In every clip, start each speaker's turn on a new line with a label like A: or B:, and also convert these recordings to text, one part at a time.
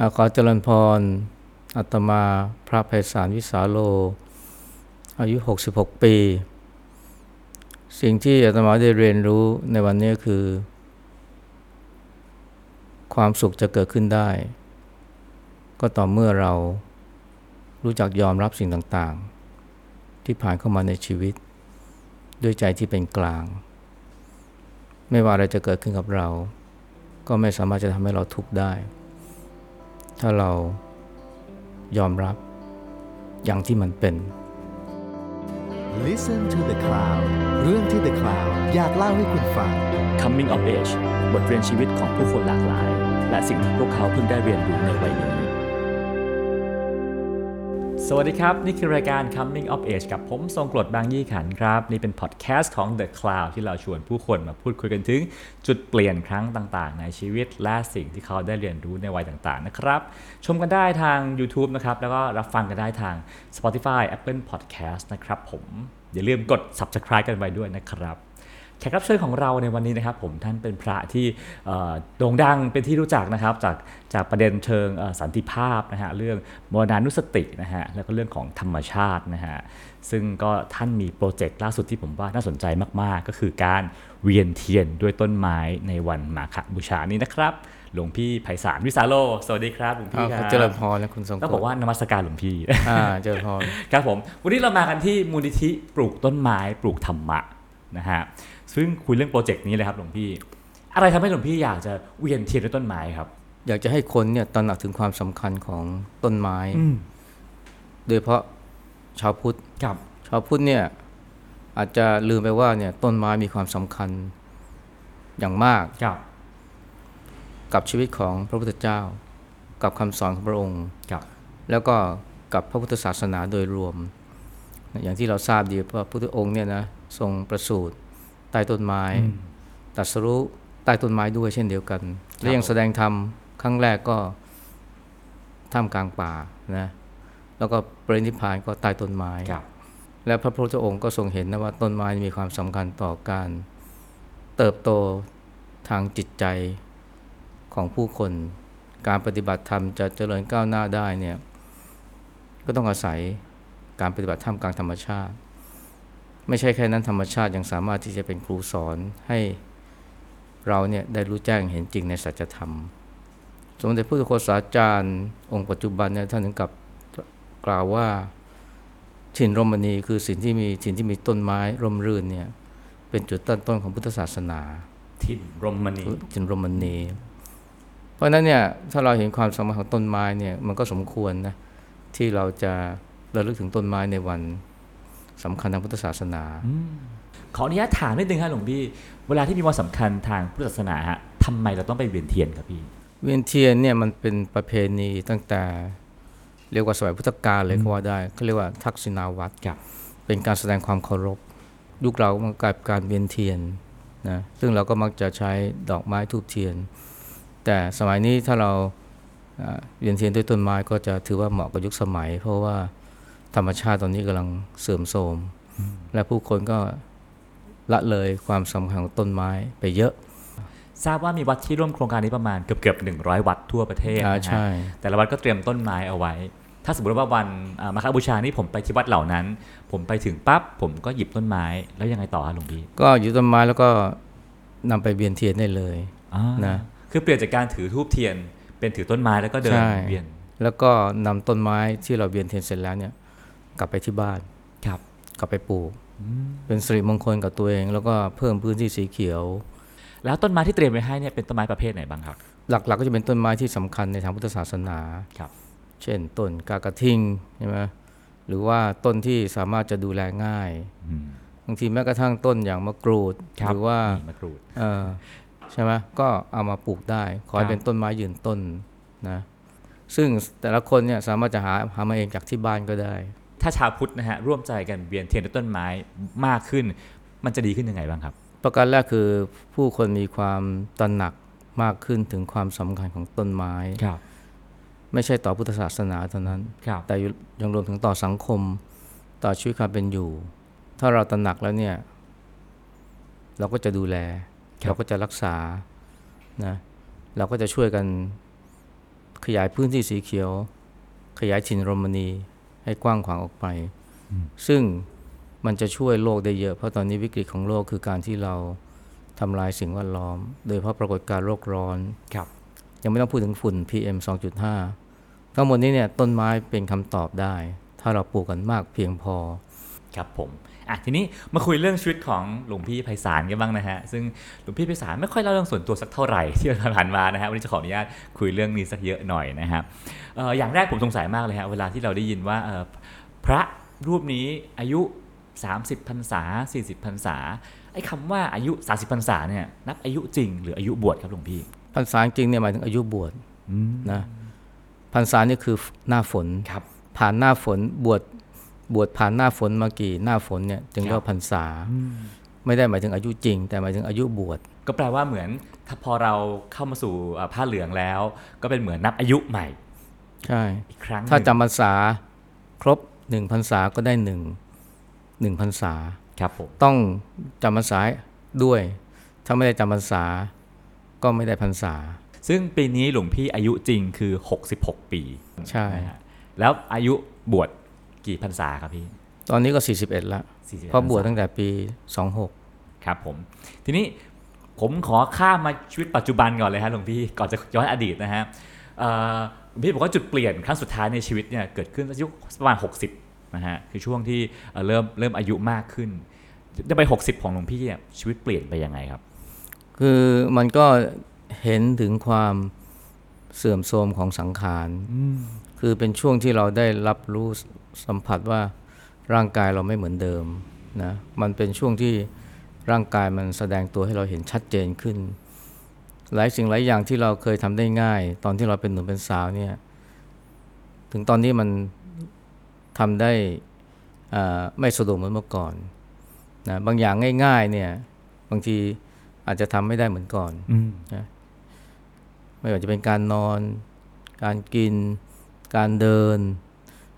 A: อาขอเจริญพรอาตมาพระไพศาลวิสาโล อายุ 66 ปี สิ่งที่อาตมาได้เรียนรู้ในวันนี้คือ ความสุขจะเกิดขึ้นได้ ก็ต่อเมื่อเรารู้จักยอมรับสิ่งต่างๆ ที่ผ่านเข้ามาในชีวิต ด้วยใจที่เป็นกลาง ไม่ว่าอะไรจะเกิดขึ้นกับเรา ก็ไม่สามารถจะทำให้เราทุกข์ได้ ถ้าเรายอมรับอย่างที่มันเป็น
B: Listen to the Cloud เรื่องที่ The Cloud อยากเล่าให้คุณฟัง
C: Coming of Age บทเรียนชีวิตของผู้คนหลากหลาย และสิ่งที่พวกเขาเพิ่งได้เรียนรู้ในวัยนี้ สวัสดีครับ นี่คือรายการ Coming of Age กับผมทรงกรดบางยี่ขันครับ นี่เป็นพอดแคสต์ของ The Cloud ที่เราชวนผู้คนมาพูดคุยกันถึง จุดเปลี่ยนครั้งต่างๆ ในชีวิตและสิ่งที่เขาได้เรียนรู้ในวัยต่างๆนะครับ ชมกันได้ทาง YouTube นะครับ แล้วก็รับฟังกันได้ทาง Spotify Apple Podcast นะครับผมอย่าลืมกด Subscribe กันไว้ด้วยนะครับ แขกรับเชิญของเราในวันนี้นะครับ ผมท่านเป็นพระที่เอ่อโด่งดังเป็นที่รู้จักนะครับ จากจากประเด็นเชิงเอ่อสันติภาพนะฮะเรื่องมรณานุสตินะฮะแล้วก็เรื่องของธรรมชาตินะฮะซึ่งก็ท่านมีโปรเจกต์ล่าสุดที่ผมว่าน่าสนใจมากๆ ก็คือการเวียนเทียนด้วยต้นไม้ในวันมาฆบูชานี้นะครับหลวงพี่ไพศาลวิสาโล สวัสดีครับหลวงพี่ค
A: ข
C: รั
A: อบเจริญพรและคุณทรง
C: ต้องบอกว่านมัสการหลวงพี่
A: อ่าเจริญพร
C: ครับผม วันนี้เรามากันที่มูลนิธิปลูกต้นไม้ปลูกธรรมะ นะฮะซึ่งคุยเรื่องโปรเจกต์นี้เลยครับหลวงพี่ อะไรทำให้หลวงพี่อยากจะเวียนเทียนด้วยต้นไม้ครับ
A: อยากจะให้คนเนี่ยตระหนักถึงความสำคัญของต้นไม้
C: อืม
A: โดยเฉพาะชาวพุทธ
C: ครับ
A: ชาวพุทธเนี่ยอาจจะลืมไปว่าเนี่ยต้นไม้มีความสำคัญอย่างมาก
C: ครับ
A: กับชีวิตของพระพุทธเจ้า กับคำสอนของพระองค์
C: ครับ
A: แล้วก็กับพระพุทธศาสนาโดยรวม อย่างที่เราทราบดีว่าพระพุทธองค์เนี่ยนะทรงประสูติใต้ต้นไม้ตรัสรู้ใต้ต้นไม้ด้วยเช่นเดียวกัน และยังแสดงธรรมครั้งแรกก็ท่ามกลางป่านะแล้วก็ปรินิพพานก็ใต้ต้นไม้
C: ครับ
A: และพระพุทธองค์ก็ทรงเห็นนะว่าต้นไม้มีความสำคัญต่อการเติบโตทางจิตใจของผู้คน การปฏิบัติธรรมจะเจริญก้าวหน้าได้เนี่ยก็ต้องอาศัย การปฏิบัติธรรมกลางธรรมชาติ ไม่ใช่แค่นั้นธรรมชาติยังสามารถที่จะเป็นครูสอนให้เราเนี่ยได้รู้แจ้งเห็นจริงในสัจธรรม สมเด็จพระพุทธโฆษาจารย์ องค์ปัจจุบันเนี่ยท่านถึงกับกล่าวว่าถิ่นรมณีคือสิ่งที่มีถิ่นที่มีต้นไม้ร่มรื่นเนี่ยเป็นจุดตั้งต้นของพุทธศาสนา
C: ทินรมณี
A: ถิ่นรมณี เพราะฉะนั้นเนี่ยถ้าเราเห็นความสำคัญของต้นไม้เนี่ยมันก็สมควรนะที่เราจะ ระลึกถึงต้นไม้ในวันสำคัญทางพุทธศาสนา
C: ขออนุญาตถามนิดนึงครับหลวงพี่ เวลาที่มีวันสำคัญทางพุทธศาสนาฮะทำไมเราต้องไปเวียนเทียนครับพี่
A: เวียนเทียนเนี่ยมันเป็นประเพณีตั้งแต่เรียกว่าสมัยพุทธกาลเลยก็ว่าได้เขาเรียกว่าทักษิณาวัตร
C: ครับ
A: เป็นการแสดงความเคารพยุคเรามันกลายเป็นการเวียนเทียนนะซึ่งเราก็มักจะใช้ดอกไม้ธูปเทียน แต่สมัยนี้ถ้าเราอ่าเวียนเทียนด้วยต้นไม้ก็จะถือว่าเหมาะกับยุคสมัย เพราะว่า ธรรมชาติตอนนี้กำลังเสื่อมโทรมและผู้คนก็ละเลยความสำคัญของต้นไม้ไปเยอะ
C: ทราบว่ามีวัดที่ร่วมโครงการนี้ประมาณเกือบเกือบหนึ่งร้อยวัดทั่วประเทศ
A: อ่า
C: นะฮะ
A: ใช่
C: แต่ละวัดก็เตรียมต้นไม้เอาไว้ ถ้าสมมติว่าวันอ่ามาฆบูชานี่ผมไปที่วัดเหล่านั้น ผมไปถึงปั๊บผมก็หยิบต้นไม้แล้วยังไงต่อครับหลวงพี่
A: ก็อยู่ต้นไม้แล้วก็นำไปเวียนเทียนได้เลย
C: อ่า
A: นะ
C: คือเปลี่ยนจากการถือทูบเทียน เป็นถือต้นไม้แล้วก็เดิน
A: ใช่
C: เวียน
A: แล้วก็นำต้นไม้ที่เราเวียนเทียนเสร็จแล้วเนี่ย กลับไปที่บ้าน
C: ครับ
A: กลับไปปลูกเป็นสิริมงคลกับตัวเอง แล้วก็เพิ่มพื้นที่สีเขียว
C: แล้วต้นไม้ที่เตรียมไว้ให้เนี่ยเป็นต้นไม้ประเภทไหนบ้างครับ
A: หลักๆก็จะเป็นต้นไม้ที่สำคัญในทางพุทธศาสนา
C: ครับ
A: เช่นต้นกากระทิงใช่ไหมหรือว่าต้นที่สามารถจะดูแลง่าย
C: อืม
A: บางทีแม้กระทั่งต้นอย่างมะกรูด
C: ครับ
A: หรือว่า
C: นี่มะกรูด
A: เออใช่ไหมก็เอามาปลูกได้ ขอ
C: ค
A: ให้
C: รับ
A: เป็นต้นไม้ยืนต้นนะซึ่งแต่ละคนเนี่ยสามารถจะหาหามาเองจากที่บ้านก็ได้
C: ถ้าชาวพุทธนะฮะร่วมใจกันเวียนเทียนด้วยต้นไม้มากขึ้น มันจะดีขึ้นยังไงบ้างครับ
A: ประการแรกคือผู้คนมีความตระหนักมากขึ้นถึงความสำคัญของต้นไม้
C: ครับ
A: ไม่ใช่ต่อพุทธศาสนาเท่านั้น
C: ครับ
A: แต่ยังรวมถึงต่อสังคมต่อชีวิตความเป็นอยู่ ถ้าเราตระหนักแล้วเนี่ย เราก็จะดูแล เราก็จะรักษานะเราก็จะช่วยกันขยายพื้นที่สีเขียว ขยายถิ่นรมณี ให้กว้างขวางออกไป ซึ่งมันจะช่วยโลกได้เยอะ เพราะตอนนี้วิกฤตของโลกคือการที่เราทำลายสิ่งแวดล้อม โดยเฉพาะปรากฏการณ์โลกร้อน
C: ครับ
A: ยังไม่ต้องพูดถึงฝุ่น PM 2.5 ทั้งหมดนี้เนี่ยต้นไม้เป็นคำตอบได้ ถ้าเราปลูกกันมากเพียงพอ
C: ครับผมอะทีนี้มาคุยเรื่องชีวิตของหลวงพี่ไพศาลกันบ้างนะฮะซึ่งหลวงพี่ไพศาลไม่ค่อยเล่าเรื่องส่วนตัวสักเท่าไหร่ที่ผ่านมานะฮะวันนี้จะขออนุญาตคุยเรื่องนี้สักเยอะหน่อยนะครับเอ่ออย่างแรกผมสงสัยมากเลยฮะเวลาที่เราได้ยินว่าเอ่อพระรูปนี้อายุ 30พรรษา 40พรรษาไอ้คำว่าอายุ 30พรรษาเนี่ยนับอายุจริงหรืออายุบวชครับหลวงพี่
A: พรรษาจริงเนี่ยหมายถึงอายุบวชนะพรรษานี่คือหน้าฝน
C: ครับ
A: ผ่านหน้าฝนบวช บวชผ่านหน้าฝนมากี่หน้าฝนเนี่ยจึงเรียกว่าพรรษา ไม่ได้หมายถึงอายุจริง แต่หมายถึงอายุบวช
C: ก็แปลว่าเหมือนถ้าพอเราเข้ามาสู่อ่าผ้าเหลืองแล้ว ก็เป็นเหมือนนับอายุใหม่
A: ใช่
C: อีกครั้งหนึ่ง
A: ถ้าจำพรรษาครบหนึ่งพรรษาก็ได้หนึ่งหนึ่งพรรษา
C: ครับผม
A: ต้องจำพรรษาด้วย ถ้าไม่ได้จำพรรษาก็ไม่ได้พรรษา
C: ซึ่งปีนี้หลวงพี่อายุจริงคือ 66 ปี
A: ใช่
C: นะฮะแล้วอายุบวช กี่พรรษาครับพี่
A: ตอนนี้ก็ 41ละ
C: 41
A: เพราะบวช
C: พรรษ
A: ตั้งแต่ปี 26
C: ครับผม ทีนี้ผมขอข้ามมาชีวิตปัจจุบันก่อนเลยฮะหลวงพี่ก่อนจะย้อนอดีตนะฮะเอ่อหลวงพี่บอกว่าจุดเปลี่ยนครั้งสุดท้ายในชีวิตเนี่ยเกิดขึ้นอายุประมาณ 60นะฮะคือช่วงที่เอ่อเริ่มเริ่มอายุมากขึ้นจะไป 60 ของหลวงพี่เนี่ยชีวิตเปลี่ยนไปยังไงครับ
A: คือมันก็เห็นถึงความเสื่อมโทรมของสังขารคือเป็นช่วงที่เราได้รับรู้ สัมผัสว่าร่างกายเราไม่เหมือนเดิมนะมันเป็นช่วงที่ร่างกายมันแสดงตัวให้เราเห็นชัดเจนขึ้น หลายสิ่งหลายอย่างที่เราเคยทำได้ง่าย ตอนที่เราเป็นหนุ่มเป็นสาวเนี่ยถึงตอนนี้มันทำได้อ่าไม่สะดวกเหมือนเมื่อก่อนนะบางอย่างง่าย ๆ เนี่ย บางทีอาจจะทำไม่ได้เหมือนก่อนไม่ว่าจะเป็นการนอน การกิน การเดิน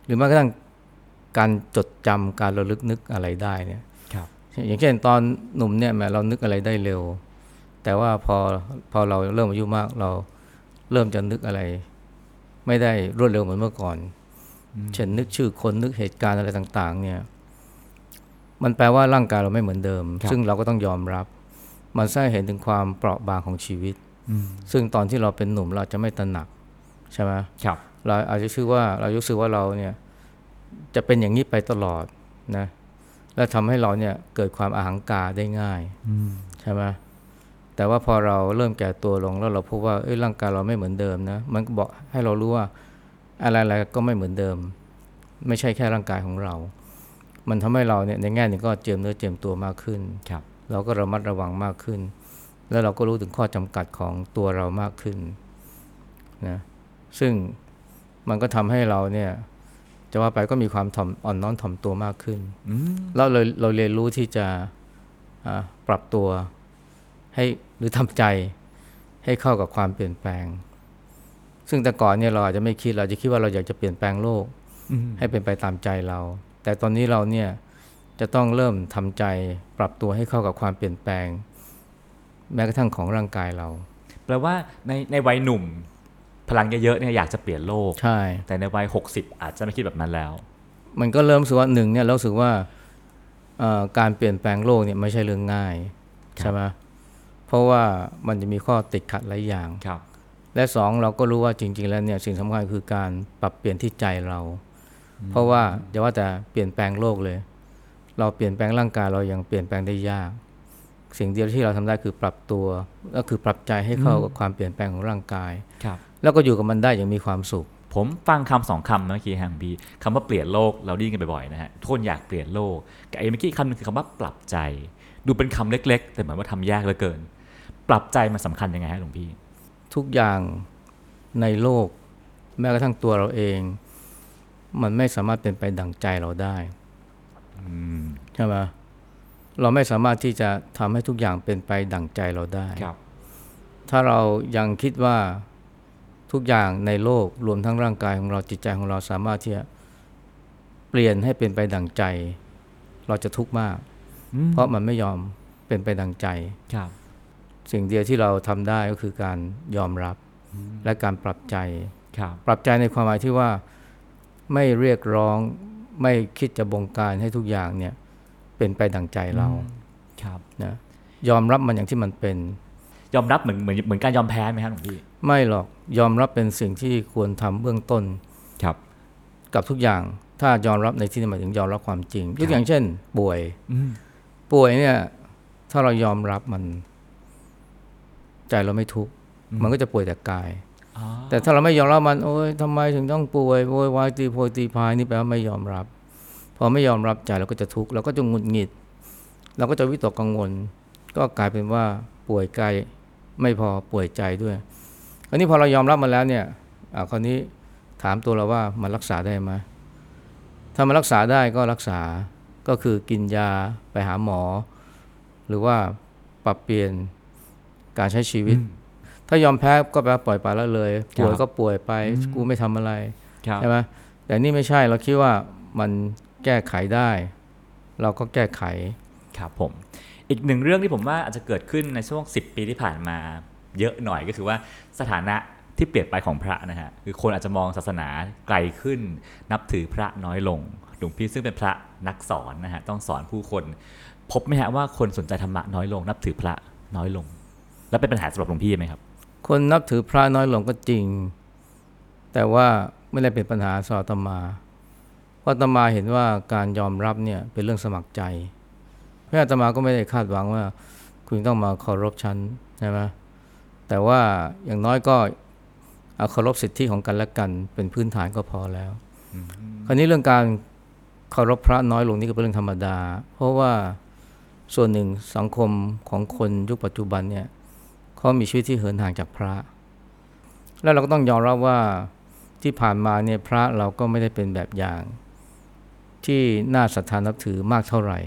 A: หรือแม้กระทั่ง การจดจำการระลึกนึกอะไรได้เนี่ย
C: ครับ
A: อย่างเช่นตอนหนุ่มเนี่ยแหมเรานึกอะไรได้เร็ว แต่ว่าพอพอเราเริ่มอายุมากเราเริ่มจะนึกอะไร ไม่ได้รวดเร็วเหมือนเมื่อก่อน เช่นนึกชื่อคนนึกเหตุการณ์อะไรต่าง ๆ เนี่ย มันแปลว่าร่างกายเราไม่เหมือนเดิม
C: ครับ
A: ซึ่งเราก็ต้องยอมรับ มันแสดงเห็นถึงความเปราะบางของชีวิต ซึ่งตอนที่เราเป็นหนุ่มเราจะไม่ตระหนักใช่ไหม
C: ครับ
A: เราอาจจะชื่อว่าเรารู้สึกว่าเราเนี่ย จะเป็นอย่างนี้ไปตลอดนะและทำให้เราเนี่ยเกิดความอาหังการได้ง่ายใช่ไหมแต่ว่าพอเราเริ่มแก่ตัวลงแล้วเราพบว่าเอ้ยร่างกายเราไม่เหมือนเดิมนะมันก็บอกให้เรารู้ว่าอะไรๆก็ไม่เหมือนเดิม ไม่ใช่แค่ร่างกายของเรา มันทำให้เราเนี่ยในแง่หนึ่งก็เจียมเนื้อเจียมตัวมากขึ้น
C: ครับ
A: เราก็ระมัดระวังมากขึ้น แล้วเราก็รู้ถึงข้อจำกัดของตัวเรามากขึ้นนะซึ่งมันก็ทำให้เราเนี่ย จะว่าไปก็มีความถ่อมอ่อนน้อมถ่อมตัวมากขึ้นแล้วเราเราเรียนรู้ที่จะอ่าปรับตัวให้หรือทำใจให้เข้ากับความเปลี่ยนแปลง ซึ่งแต่ก่อนเนี่ยเราอาจจะไม่คิดเราจะคิดว่าเราอยากจะเปลี่ยนแปลงโลกให้เป็นไปตามใจเรา แต่ตอนนี้เราเนี่ยจะต้องเริ่มทำใจปรับตัวให้เข้ากับความเปลี่ยนแปลง แม้กระทั่งของร่างกายเรา
C: แปลว่าในในวัยหนุ่ม พลังเยอะๆเนี่ยอยากจะเปลี่ยนโลก
A: ใช่
C: แต่ในวัย60อาจจะไม่คิดแบบนั้นแล้ว
A: มันก็เริ่มรู้สึกว่าหนึ่งเนี่ยเรารู้สึกว่าเอ่อการเปลี่ยนแปลงโลกเนี่ยไม่ใช่เรื่องง่าย
C: ครับ
A: ใช่ไหมเพราะว่ามันจะมีข้อติดขัดหลายอย่าง
C: ครับ
A: และสองเราก็รู้ว่าจริง ๆ แล้วเนี่ยสิ่งสำคัญคือการปรับเปลี่ยนที่ใจเรา เพราะว่าอย่าว่าแต่เปลี่ยนแปลงโลกเลย เราเปลี่ยนแปลงร่างกายเรายังเปลี่ยนแปลงได้ยาก สิ่งเดียวที่เราทำได้คือปรับตัว ก็คือปรับใจให้เข้ากับความเปลี่ยนแปลงของร่างกาย
C: ครับ
A: แล้วก็อยู่กับมันได้อย่างมีความสุข
C: ผมฟังคำสองคำเมื่อกี้ฮังบีคำว่าเปลี่ยนโลกเราได้ยินกันบ่อยๆนะฮะทุกคนอยากเปลี่ยนโลกกับไอ้เมื่อกี้คำหนึงคือคำว่าปรับใจ ดูเป็นคำเล็ก ๆ แต่เหมือนว่าทำยากเหลือเกิน ปรับใจมันสำคัญยังไงฮะหลวงพี่
A: ทุกอย่างในโลก แม้กระทั่งตัวเราเอง มันไม่สามารถเป็นไปดั่งใจเราได้ใช่ไหมเราไม่สามารถที่จะทำให้ทุกอย่างเป็นไปดั่งใจเราได้
C: ครับ
A: ถ้าเรายังคิดว่า ทุกอย่างในโลกรวมทั้งร่างกายของเราจิตใจของเราสามารถที่จะเปลี่ยนให้เป็นไปดั่งใจ เราจะทุกข์มาก เพราะมันไม่ยอมเป็นไปดั่งใจ
C: ครับ
A: สิ่งเดียวที่เราทำได้ก็คือการยอมรับและการปรับใจ
C: ครับ
A: ปรับใจในความหมายที่ว่าไม่เรียกร้องไม่คิดจะบงการให้ทุกอย่างเนี่ยเป็นไปดังใจเรา
C: ครับ
A: นะยอมรับมันอย่างที่มันเป็น
C: ยอมรับเหมือนเหมือนเหมือนการยอมแพ้ไหมครับหลวงพี่
A: ไม่หรอกยอมรับเป็นสิ่งที่ควรทำเบื้องต้น
C: ครับ
A: กับทุกอย่างถ้ายอมรับในที่นี้หมายถึงยอมรับความจริงยกอย่างเช่น ป่วย
C: อืม
A: ป่วยเนี่ย ถ้าเรายอมรับมัน ใจเราไม่ทุกข์มันก็จะป่วยแต่กาย
C: อ๋อ
A: แต่ถ้าเราไม่ยอมรับมัน โอ๊ยทำไมถึงต้องป่วยโวยวายตีโพยตีพายนี่แปลว่าไม่ยอมรับ พอไม่ยอมรับใจเราก็จะทุกข์เราก็จะหงุดหงิด เราก็จะวิตกกังวล ก็กลายเป็นว่าป่วยกายไม่พอป่วยใจด้วย คราวนี้พอเรายอมรับมันแล้วเนี่ยอ่าคราวนี้ถามตัวเราว่ามันรักษาได้ไหมถ้ามันรักษาได้ก็รักษาก็คือกินยาไปหาหมอ หรือว่าปรับเปลี่ยนการใช้ชีวิต ถ้ายอมแพ้ก็แปลว่าปล่อยไปแล้วเลยป่วยก็ป่วยไปกูไม่ทำอะไร
C: ครับ
A: ใช่ไหมแต่นี่ไม่ใช่เราคิดว่ามันแก้ไขได้ เราก็แก้ไข
C: ครับผม อีกหนึ่งเรื่องที่ผมว่าอาจจะเกิดขึ้นในช่วง 10 ปีที่ผ่านมา เยอะหน่อยก็คือว่าสถานะที่เปลี่ยนไปของพระนะฮะคือคนอาจจะมองศาสนาไกลขึ้น นับถือพระน้อยลงหลวงพี่ซึ่งเป็นพระนักสอนนะฮะต้องสอนผู้คน พบไหมฮะว่าคนสนใจธรรมะน้อยลง นับถือพระน้อยลง แล้วเป็นปัญหาสำหรับหลวงพี่ไหมครับ
A: คนนับถือพระน้อยลงก็จริง แต่ว่าไม่ได้เป็นปัญหาสำหรับอตมาเพราะตมาเห็นว่าการยอมรับเนี่ยเป็นเรื่องสมัครใจเพราะอาตมาก็ไม่ได้คาดหวังว่า คุณต้องมาเคารพฉันใช่ไหม แต่ว่าอย่างน้อยก็เอาเคารพสิทธิของกันและกันเป็นพื้นฐานก็พอแล้วคราวนี้เรื่องการเคารพพระน้อยลงนี่ก็เป็นเรื่องธรรมดา เพราะว่าส่วนหนึ่งสังคมของคนยุคปัจจุบันเนี่ยเขามีชีวิตที่เหินห่างจากพระ แล้วเราก็ต้องยอมรับว่าที่ผ่านมาเนี่ยพระเราก็ไม่ได้เป็นแบบอย่าง ที่น่าศรัทธานับถือมากเท่าไหร่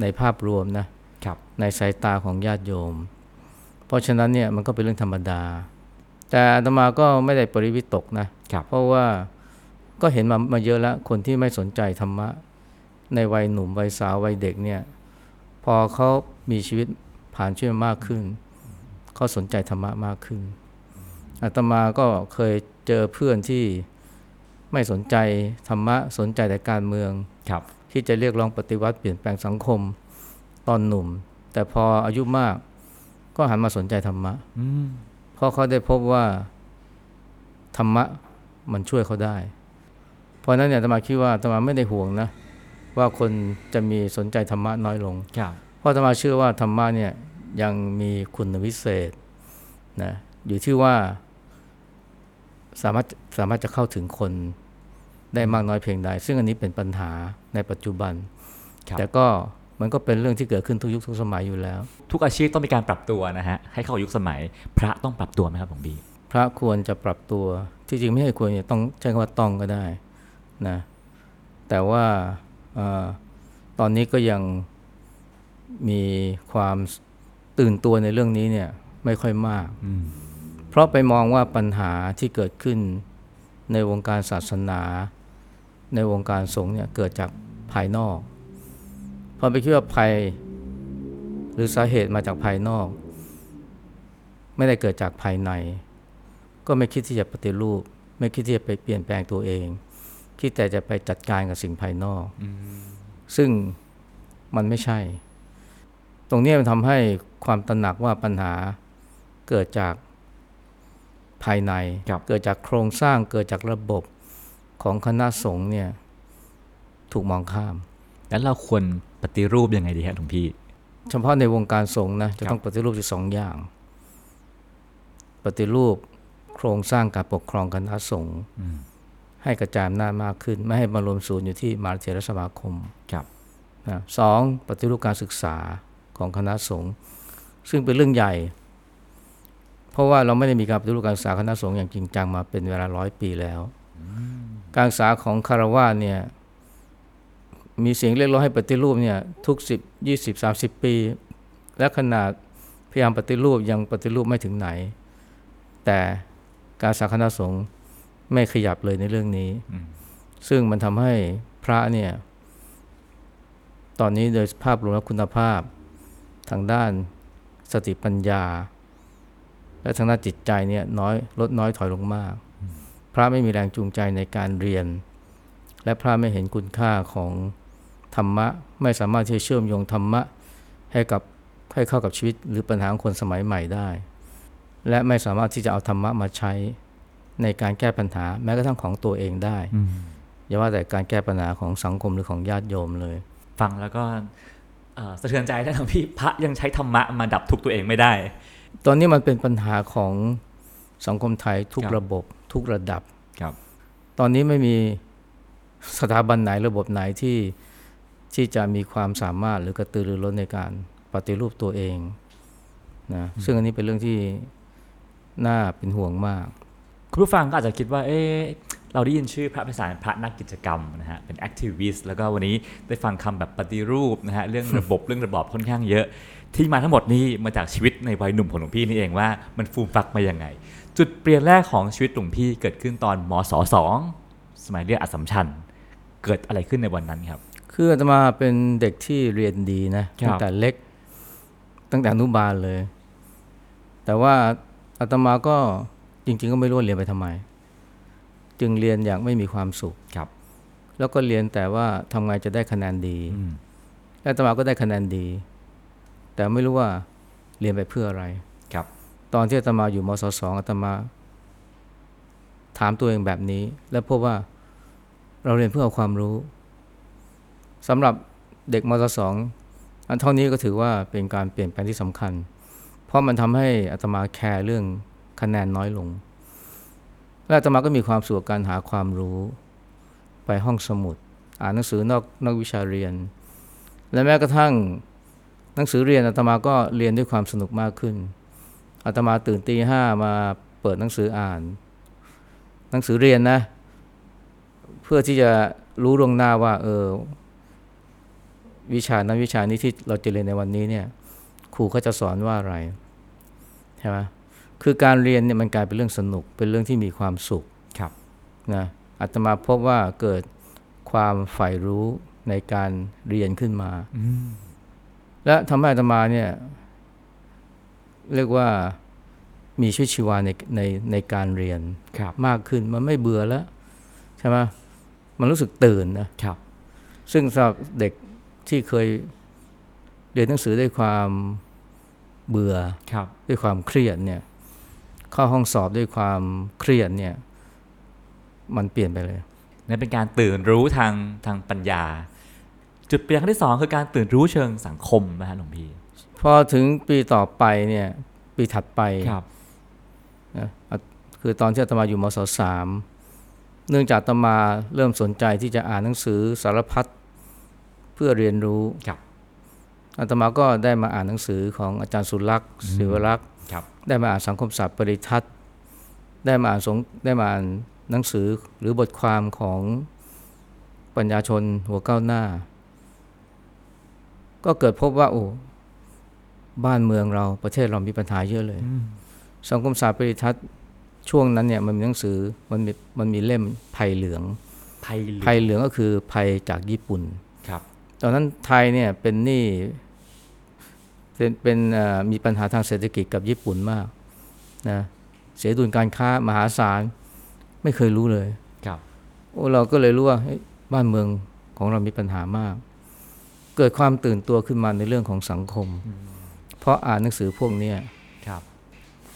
A: ในภาพรวมนะครับในสายตาของญาติโยมเพ ราะฉะนั้นเนี่ยมันก็เป็นเรื่องธรรมดา แต่อาตมาก็ไม่ได้ปริวิตกนะ
C: ครับ
A: เพราะว่าก็เห็นมามาเยอะแล้วคนที่ไม่สนใจธรรมะ ในวัยหนุ่มวัยสาววัยเด็กเนี่ยพอเขามีชีวิตผ่านชีวิตมามากขึ้นเขาสนใจธรรมะมากขึ้นอาตมาก็เคยเจอเพื่อนที่ไม่สนใจธรรมะสนใจแต่การเมือง
C: ครับ
A: ที่จะเรียกร้องปฏิวัติเปลี่ยนแปลงสังคมตอนหนุ่ม แต่พออายุมาก ก็หันมาสนใจธรรมะ
C: อืม
A: เพราะเขาได้พบว่าธรรมะมันช่วยเขาได้ เพราะฉะนั้นเนี่ยอาตมาคิดว่าอาตมาไม่ได้ห่วงนะ ว่าคนจะมีสนใจธรรมะน้อยลง
C: ครับ
A: เพราะอาตมาเชื่อว่าธรรมะเนี่ยยังมีคุณวิเศษนะอยู่ที่ว่าสามารถสามารถจะเข้าถึงคนได้มากน้อยเพียงใด ซึ่งอันนี้เป็นปัญหาในปัจจุบัน
C: ครับ
A: แต่ก็ มันก็เป็นเรื่องที่เกิดขึ้นทุกยุคทุกสมัยอยู่แล้ว
C: ทุกอาชีพต้องมีการปรับตัวนะฮะให้เข้ากับยุคสมัย พระต้องปรับตัวไหมครับหลวงพี่
A: พระควรจะปรับตัวที่จริงไม่ใช่ควรเนี่ยต้องใช้คำว่าต้องก็ได้นะแต่ว่าเออตอนนี้ก็ยังมีความตื่นตัวในเรื่องนี้เนี่ยไม่ค่อยมาก
C: อืม
A: เพราะไปมองว่าปัญหาที่เกิดขึ้นในวงการศาสนา ในวงการสงฆ์เนี่ยเกิดจากภายนอก พอไปคิดว่าภัย หรือสาเหตุมาจากภายนอก ไม่ได้เกิดจากภายใน ก็ไม่คิดที่จะปฏิรูป ไม่คิดที่จะไปเปลี่ยนแปลงตัวเอง คิดแต่จะไปจัดการกับสิ่งภายนอก ซึ่งมันไม่ใช่ ตรงเนี้ยมันทำให้ความตระหนักว่าปัญหาเกิดจากภายใน
C: ครับ
A: เกิดจากโครงสร้างเกิดจากระบบของคณะสงฆ์เนี่ยถูกมองข้าม
C: แล้วเราควร ปฏิรูปยังไงดีฮะหลวงพี่
A: เฉพาะในวงการสงฆ์นะจะ
C: ครับ
A: ต้องปฏิรูปอยู่สองอย่าง ปฏิรูปโครงสร้างการปกครองคณะสงฆ์
C: อืม
A: ให้กระจายอำนาจมากขึ้น ไม่ให้มารวมศูนย์อยู่ที่มหาเถรสมาคม
C: ครับ
A: นะสองปฏิรูปการศึกษาของคณะสงฆ์ซึ่งเป็นเรื่องใหญ่ เพราะว่าเราไม่ได้มีการปฏิรูปการศึกษาคณะสงฆ์อย่างจริงจังมาเป็นเวลาร้อยปีแล้ว การศึกษาของคารวะเนี่ย มีเสียงเรียกร้องให้ปฏิรูปเนี่ยทุกสิบยี่สิบสามสิบปี และขนาดพยายามปฏิรูปยังปฏิรูปไม่ถึงไหน แต่การศึกษาคณะสงฆ์ไม่ขยับเลยในเรื่องนี้
C: อืม
A: ซึ่งมันทำให้พระเนี่ย ตอนนี้โดยภาพรวมและคุณภาพ ทางด้านสติปัญญา และทางด้านจิตใจเนี่ยน้อยลดน้อยถอยลงมาก พระไม่มีแรงจูงใจในการเรียน และพระไม่เห็นคุณค่าของ ธรรมะ ไม่สามารถที่จะเชื่อมโยงธรรมะให้กับให้เข้ากับชีวิตหรือปัญหาของคนสมัยใหม่ได้ และไม่สามารถที่จะเอาธรรมะมาใช้ในการแก้ปัญหา แม้กระทั่งของตัวเองได้อย่าว่าแต่การแก้ปัญหาของสังคมหรือของญาติโยมเลย
C: ฟังแล้วก็เอ่อสะเทือนใจได้ทั้งพี่พระยังใช้ธรรมะมาดับทุกข์ตัวเองไม่ได้
A: ตอนนี้มันเป็นปัญหาของสังคมไทยทุก
C: ครับ
A: ระบบ ทุกระดับ
C: ครับ
A: ตอนนี้ไม่มีสถาบันไหนระบบไหนที่ ที่จะมีความสามารถหรือกระตือรือร้นในการปฏิรูปตัวเองนะซึ่งอันนี้เป็นเรื่องที่น่าเป็นห่วงมาก
C: คุณผู้ฟังก็อาจจะคิดว่า เอ๊ะเราได้ยินชื่อพระพิสารพระนักกิจกรรมนะฮะเป็นแอคทิวิสต์แล้วก็วันนี้ได้ฟังคำแบบปฏิรูปนะฮะเรื่องระบบเรื่องระบอบค่อนข้างเยอะ ที่มาทั้งหมดนี้มาจากชีวิตในวัยหนุ่มของหลวงพี่นี่เองว่ามันฟูมฟักมายังไง จุดเปลี่ยนแรกของชีวิตหลวงพี่เกิดขึ้นตอนมศสองสมัยเรียนอัสสัมชัญเกิดอะไรขึ้นในวันนั้นครับ
A: คืออาตมาเป็นเด็กที่เรียนดีนะครับตั้งแต่เล็ก ตั้งแต่อนุบาลเลย แต่ว่าอาตมาก็จริง ๆ ก็ไม่รู้ว่าเรียนไปทำไม จึงเรียนอย่างไม่มีความสุข
C: ครับ
A: แล้วก็เรียนแต่ว่าทำไงจะได้คะแนนดี
C: อืม
A: และอาตมาก็ได้คะแนนดี แต่ไม่รู้ว่าเรียนไปเพื่ออะไร
C: ครับ
A: ตอนที่อาตมาอยู่มศสองอาตมา ถามตัวเองแบบนี้ แล้วพบว่าเราเรียนเพื่อเอาความรู้ สำหรับเด็กมศสองอันเท่านี้ก็ถือว่าเป็นการเปลี่ยนแปลงที่สำคัญ เพราะมันทำให้อาตมาแคร์เรื่องคะแนนน้อยลง และอาตมาก็มีความสุขกับการหาความรู้ ไปห้องสมุด อ่านหนังสือนอกนอกวิชาเรียน และแม้กระทั่งหนังสือเรียนอาตมาก็เรียนด้วยความสนุกมากขึ้นอาตมาตื่นตีห้ามาเปิดหนังสืออ่าน หนังสือเรียนนะ เพื่อที่จะรู้ลวงหน้าว่า เออ วิชานั้นวิชานี้ที่เราจะเรียนในวันนี้เนี่ยครูเขาจะสอนว่าอะไรใช่ไหมคือการเรียนเนี่ยมันกลายเป็นเรื่องสนุกเป็นเรื่องที่มีความสุข
C: ครับ
A: นะอาตมาพบว่าเกิดความใฝ่รู้ในการเรียนขึ้นมา
C: อืม
A: และทำให้อาตมาเนี่ยเรียกว่ามีชีวิตชีวาในในในการเรียน
C: ครับ
A: มากขึ้นมันไม่เบื่อแล้วใช่ไหมมันรู้สึกตื่นนะครับ ซึ่งสำหรับเด็ก ที่เคยเรียนหนังสือด้วยความเบื่อ
C: ครับ
A: ด้วยความเครียดเนี่ยเข้าห้องสอบด้วยความเครียดเนี่ยมันเปลี่ยนไปเลย
C: นั่นเป็นการตื่นรู้ทางทางปัญญา จุดเปลี่ยนครั้งที่สองคือการตื่นรู้เชิงสังคมนะฮะหลวงพี่
A: พอถึงปีต่อไปเนี่ยปีถัดไป
C: ครับ
A: นะอะคือตอนที่อาตมาอยู่มศสามเนื่องจากอาตมาเริ่มสนใจที่จะอ่านหนังสือสารพัด เพื่อเรียนรู้
C: ครับ
A: อาตมาก็ได้มาอ่านหนังสือของอาจารย์สุรักษ์ศิวรักษ์
C: ครับ
A: ได้มาอ่านสังคมศาสตร์ปริทัศน์ ได้มาอ่านสงได้มาอ่านหนังสือหรือบทความของปัญญาชนหัวก้าวหน้า ก็เกิดพบว่าโอ้บ้านเมืองเราประเทศเรามีปัญหาเยอะเลย สังคมศาสตร์ปริทัศน์ช่วงนั้นเนี่ยมันมีหนังสือมันมีมันมีเล่มภัยเหลือง
C: ภัยเหลือง
A: ภัยเหลืองก็คือภัยจากญี่ปุ่น
C: ครับ
A: ตอนนั้นไทยเนี่ยเป็นหนี้เป็นเป็นเอ่อมีปัญหาทางเศรษฐกิจกับญี่ปุ่นมากนะเสียดุลการค้ามหาศาลไม่เคยรู้เลย
C: ครับ
A: โอ้เราก็เลยรู้ว่าเฮ้ยบ้านเมืองของเรามีปัญหามาก เกิดความตื่นตัวขึ้นมาในเรื่องของสังคม เพราะอ่านหนังสือพวกเนี้ย
C: ครับ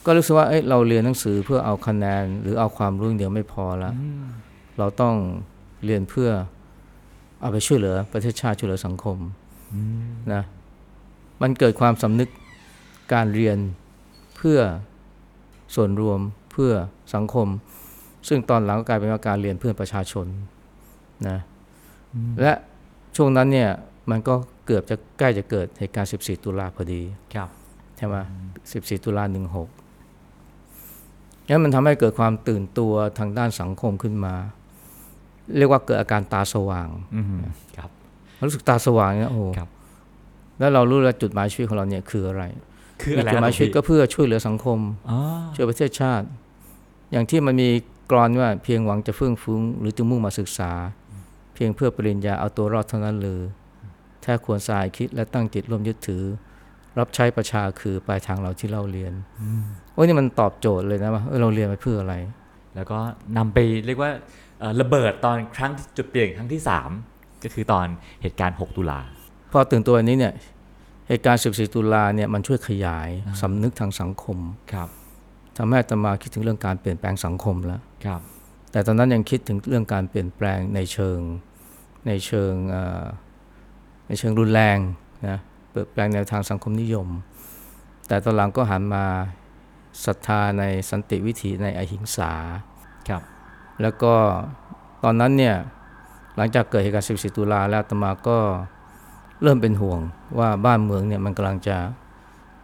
A: ก็รู้สึกว่าเอ้ยเราเรียนหนังสือเพื่อเอาคะแนน หรือเอาความรู้อย่างเดียวไม่พอละ
C: อืม
A: เราต้องเรียนเพื่อ เอาไปช่วยเหลือประเทศชาติช่วยเหลือสังคมนะมันเกิดความสำนึกการเรียนเพื่อส่วนรวมเพื่อสังคม ซึ่งตอนหลังก็กลายเป็นว่าการเรียนเพื่อประชาชนนะและช่วงนั้นเนี่ยมันก็เกือบจะใกล้จะเกิดเหตุการณ์ 14 ตุลาพอดี
C: ครับ
A: ใช่ไหม14 ตุลา16งั้นมันทำให้เกิดความตื่นตัวทางด้านสังคมขึ้นมา เรียกว่าเกิดอาการตาสว่าง
C: อืมครับ
A: รู้สึกตาสว่างเนี่ยโอ้โห
C: ครับ
A: แล้วเรารู้แล้วจุดหมายชีวิตของเราเนี่ยคืออะไร
C: คืออะไร
A: จุดหมายชีวิตก็เพื่อช่วยเหลือสังคม
C: อ๋อ
A: ช่วยประเทศชาติ อย่างที่มันมีกรอนว่าเพียงหวังจะเฟื่องฟุ้งหรือจะมุ่งมาศึกษา เพียงเพื่อปริญญาเอาตัวรอดเท่านั้นเลยแท้ควรสายคิดและตั้งจิตร่วมยึดถือ รับใช้ประชาคือปลายทางเราที่เราเรียนโอ้ยนี่มันตอบโจทย์เลยนะว่าเออเราเรียนไปเพื่ออะไร
C: แล้วก็นำไปเรียกว่าเอ่อ ระเบิดตอนครั้งจุดเปลี่ยนครั้งที่ 3 ก็คือตอนเหตุการณ์ 6 ตุลา
A: พอตื่นตัวอันนี้เนี่ยเหตุการณ์ 14 ตุลาเนี่ยมันช่วยขยายสำนึกทางสังคม
C: ครับ
A: ทำให้อาตมาคิดถึงเรื่องการเปลี่ยนแปลงสังคมแล้ว
C: ครับ
A: แต่ตอนนั้นยังคิดถึงเรื่องการเปลี่ยนแปลงในเชิงในเชิงเอ่อในเชิงรุนแรงนะเปลี่ยนแปลงแนวทางสังคมนิยม แต่ตอนหลังก็หันมาศรัทธาในสันติวิธีในอหิงสา
C: ครับ
A: แล้วก็ตอนนั้นเนี่ยหลังจากเกิดเหตุการณ์14ตุลาแล้วตมาก็เริ่มเป็นห่วงว่าบ้านเมืองเนี่ยมันกำลังจะ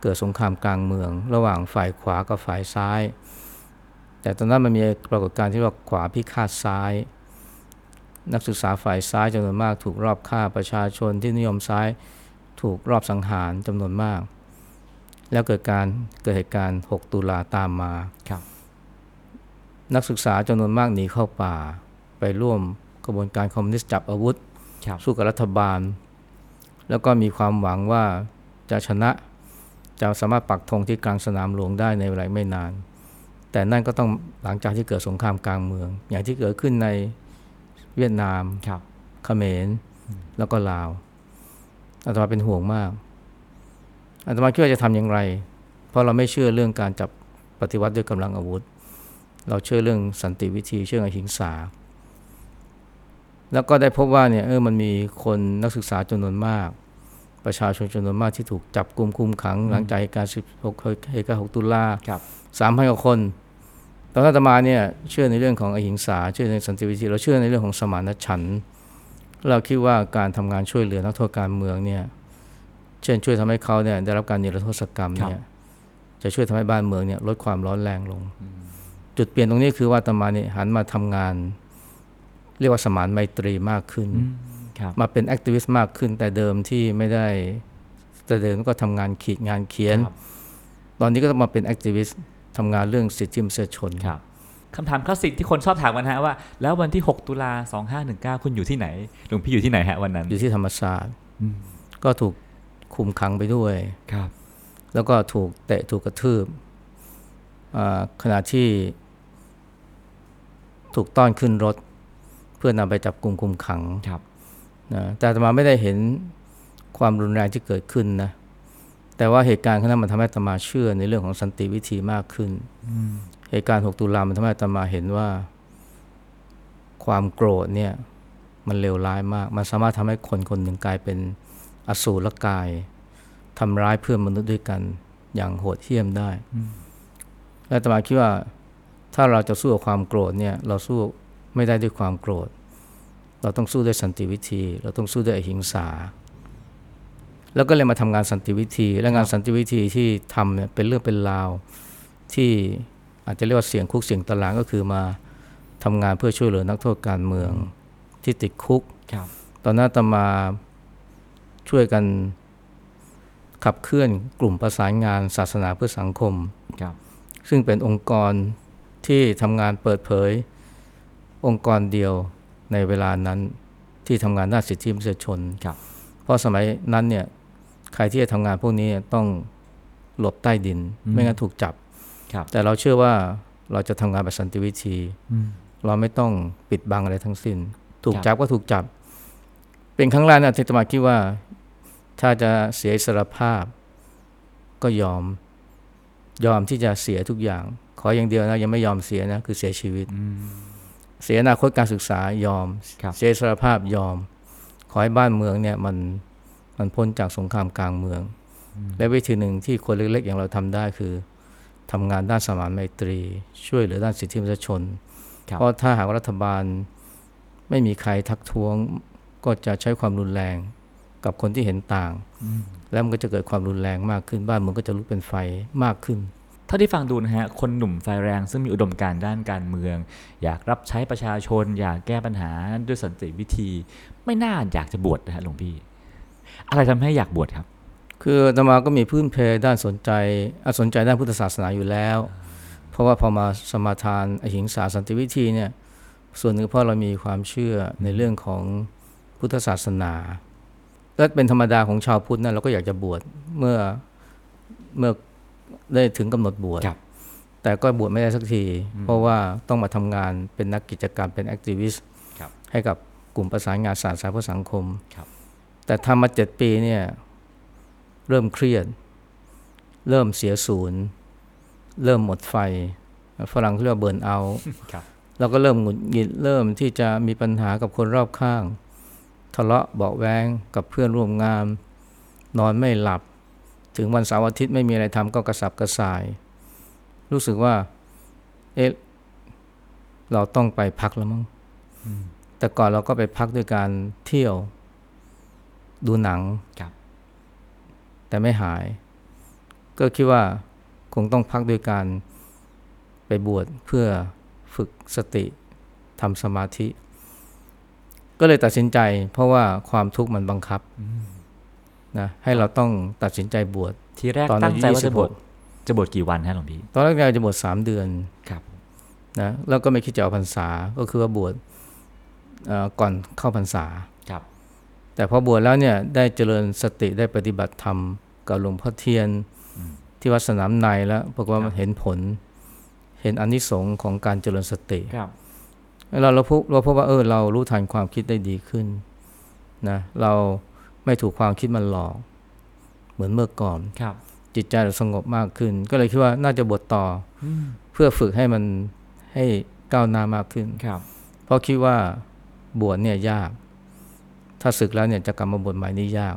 A: เกิดสงครามกลางเมือง ระหว่างฝ่ายขวากับฝ่ายซ้าย แต่ตอนนั้นมันมีปรากฏการณ์ที่ว่าขวาพิฆาตซ้าย นักศึกษาฝ่ายซ้ายจำนวนมาก ถูกรอบฆ่าประชาชนที่นิยมซ้ายถูกรอบสังหารจำนวนมาก แล้วเกิดการเกิดเหตุการณ์ 6 ตุลาตามมา
C: ครับ
A: นักศึกษาจำนวนมากหนีเข้าป่า ไปร่วมกระบวนการคอมมิวนิสต์จับอาวุธ
C: ครับ
A: สู้กับรัฐบาล แล้วก็มีความหวังว่าจะชนะจะสามารถปักธงที่กลางสนามหลวงได้ในเวลาไม่นาน แต่นั่นก็ต้องหลังจากที่เกิดสงครามกลางเมือง อย่างที่เกิดขึ้นในเวียดนาม
C: ครับ
A: เขมรแล้วก็ลาวอาตมาเป็นห่วงมากอาตมาคิดว่าจะทำอย่างไร เพราะเราไม่เชื่อเรื่องการจับปฏิวัติด้วยกำลังอาวุธ เราเชื่อเรื่องสันติวิธีเชื่ออหิงสา แล้วก็ได้พบว่าเนี่ยเออมันมีคนนักศึกษาจำนวนมาก ประชาชนจำนวนมากที่ถูกจับกุมคุมขัง หลังจากเหตุการณ์16เหตุการณ์6ตุลา
C: ครับ
A: สามพันกว่าคนตอนนั้นอาตมาเนี่ยเชื่อในเรื่องของอหิงสาเชื่อในสันติวิธี เราเชื่อในเรื่องของสมานฉันท์เราคิดว่าการทำงานช่วยเหลือนักโทษการเมืองเนี่ยเช่นช่วยทำให้เขาเนี่ยได้รับการนิรโทษกรรมเนี่ยจะช่วยทำให้บ้านเมืองเนี่ยลดความร้อนแรงลง จุดเปลี่ยนตรงนี้คือว่าอาตมาเนี่ยหันมาทำงาน เรียกว่าสมานไมตรีมากขึ้น
C: อืมครับ
A: มาเป็น activist มากขึ้น แต่เดิมที่ไม่ได้แต่เดิมก็ทำงานขีดงานเขียน
C: ครับ
A: ตอนนี้ก็ต้องมาเป็น activist ทำงานเรื่องสิทธิมนุษยชน
C: ครับคำถามคลาสสิกที่คนชอบถามกันฮะว่า แล้ววันที่ 6 ตุลา2519 คุณอยู่ที่ไหนหลวงพี่อยู่ที่ไหนฮะวันนั้น
A: อยู่ที่ธรรมศาสตร์
C: อืม
A: ก็ถูกคุมขังไปด้วย
C: ครับ
A: แล้วก็ถูกเตะถูกกระทืบอ่าขณะที่ ถูกต้อนขึ้นรถ เพื่อนำไปจับกลุ่มคุมขัง
C: ครับ
A: นะแต่อาตมาไม่ได้เห็นความรุนแรงที่เกิดขึ้นนะแต่ว่าเหตุการณ์ครั้งนั้นมันทำให้อาตมาเชื่อในเรื่องของสันติวิธีมากขึ้นเหตุการณ์ 6 ตุลามันทำให้อาตมาเห็นว่า ความโกรธเนี่ยมันเลวร้ายมาก มันสามารถทำให้คนคนหนึ่งกลายเป็นอสูรกายทำร้ายเพื่อนมนุษย์ด้วยกันอย่างโหดเหี้ยมได้ และอาตมาคิดว่า ถ้าเราจะสู้กับความโกรธเนี่ยเราสู้ไม่ได้ด้วยความโกรธ เราต้องสู้ด้วยสันติวิธี เราต้องสู้ด้วยอหิงสา แล้วก็เลยมาทำงานสันติวิธี และงานสันติวิธีที่ทำเนี่ยเป็นเรื่องเป็นราวที่อาจจะเรียกว่าเสียงคุกเสียงตารางก็คือมาทำงานเพื่อช่วยเหลือนักโทษการเมืองที่ติดคุก
C: ครับ
A: ตอนนั้นอาตมาช่วยกันขับเคลื่อนกลุ่มประสานงานศาสนาเพื่อสังคม
C: ครับ
A: ซึ่งเป็นองค์กร ที่ทำงานเปิดเผย องค์กรเดียวในเวลานั้นที่ทำงานด้านสิทธิมนุษยชน
C: ครับ
A: เพราะสมัยนั้นเนี่ยใครที่จะทำงานพวกนี้ต้องหลบใต้ดิน ไม่งั้นถูกจับ
C: ครับ
A: แต่เราเชื่อว่าเราจะทำงานแบบสันติวิธี
C: อืม
A: เราไม่ต้องปิดบังอะไรทั้งสิ้น ถูก
C: ครับ
A: จับก็ถูกจับ เป็นครั้งแรกนะที่อาตมาคิดว่า ถ้าจะเสียอิสรภาพก็ยอม ยอมที่จะเสียทุกอย่าง ขออย่างเดียวนะยังไม่ยอมเสียนะคือเสียชีวิต
C: อืม
A: เสียอนาคตการศึกษายอม
C: ครับ
A: เสียอิสรภาพยอม ขอให้บ้านเมืองเนี่ยมันมันพ้นจากสงครามกลางเมือง และวิธีหนึ่งที่คนเล็กๆ อย่างเราทำได้คือทำงานด้านสมานไมตรี ช่วยเหลือด้านสิทธิมนุษยชน
C: ครับ
A: เพราะถ้าหากว่ารัฐบาลไม่มีใครทักท้วง ก็จะใช้ความรุนแรงกับคนที่เห็นต่าง แล้วมันก็จะเกิดความรุนแรงมากขึ้นบ้านเมืองก็จะลุกเป็นไฟมากขึ้น
C: เท่าที่ฟังดูนะฮะ คนหนุ่มไฟแรงซึ่งมีอุดมการณ์ด้านการเมือง อยากรับใช้ประชาชน อยากแก้ปัญหาด้วยสันติวิธี ไม่น่าอยากจะบวชนะฮะหลวงพี่ อะไรทำให้อยากบวชครับ
A: คืออาตมาก็มีพื้นเพด้านสนใจอสนใจด้านพุทธศาสนาอยู่แล้ว เพราะว่าพอมาสมาทานอหิงสาสันติวิธีเนี่ยส่วนหนึ่งเพราะเรามีความเชื่อในเรื่องของพุทธศาสนาและเป็นธรรมดาของชาวพุทธนะเราก็อยากจะบวชเมื่อเมื่อ ได้ถึงกำหนดบวช
C: ครับ
A: แต่ก็บวชไม่ได้สักที เพราะว่าต้องมาทำงานเป็นนักกิจกรรมเป็นแอคทิวิสต์
C: ครับ
A: ให้กับกลุ่มประสานงานสารสายเพื่อสังคม
C: ครับ
A: แต่ทำมาเจ็ดปีเนี่ยเริ่มเครียด เริ่มเสียศูนย์ เริ่มหมดไฟ ฝรั่งเรียกว่าเบิร์นเอาท์
C: ครับ
A: เราก็เริ่มหงุดหงิดเริ่มที่จะมีปัญหากับคนรอบข้าง ทะเลาะเบาะแวงกับเพื่อนร่วมงาน นอนไม่หลับ ถึงวันเสาร์อาทิตย์ไม่มีอะไรทำก็กระสับกระส่าย รู้สึกว่าเอ๊ะเราต้องไปพักแล้วมั้งแต่ก่อนเราก็ไปพักด้วยการเที่ยวดูหนัง
C: ครับ
A: แต่ไม่หาย ก็คิดว่าคงต้องพักด้วยการไปบวชเพื่อฝึกสติทำสมาธิ ก็เลยตัดสินใจเพราะว่าความทุกข์มันบังคับ นะให้เราต้องตัดสินใจบวช
C: ทีแรก
A: ตอนอายุ
C: ตั้งใจว่าจะบวช
A: 26
C: จะบวชกี่วันฮะหลวงพี่
A: ตอนแรกๆจะบวชสามเดือน
C: ครับ
A: นะแล้วก็ไม่คิดจะเอาพรรษาก็คือว่าบวชเอ่อก่อนเข้าพรรษา
C: ครับ
A: แต่พอบวชแล้วเนี่ยได้เจริญสติได้ปฏิบัติธรรมกับหลวงพ่อเทียนที่วัดสนามในแล้วปรากฏว่ามันเห็นผล เห็นอนนิสงส์ของการเจริญสติ
C: ครับ
A: เราเราพบเราพบว่าเออเรารู้ทันความคิดได้ดีขึ้นนะเรา ไม่ถูกความคิดมันหลอก เหมือนเมื่อก่อน
C: ครับ
A: จิตใจเราสงบมากขึ้น ก็เลยคิดว่าน่าจะบวชต่ออเพื่อฝึกให้มันให้ก้าวหน้ามากขึ้น
C: ครับ
A: เพราะคิดว่าบวชเนี่ยยาก ถ้าศึกแล้วเนี่ยจะกลับมาบวชใหม่นี่ยาก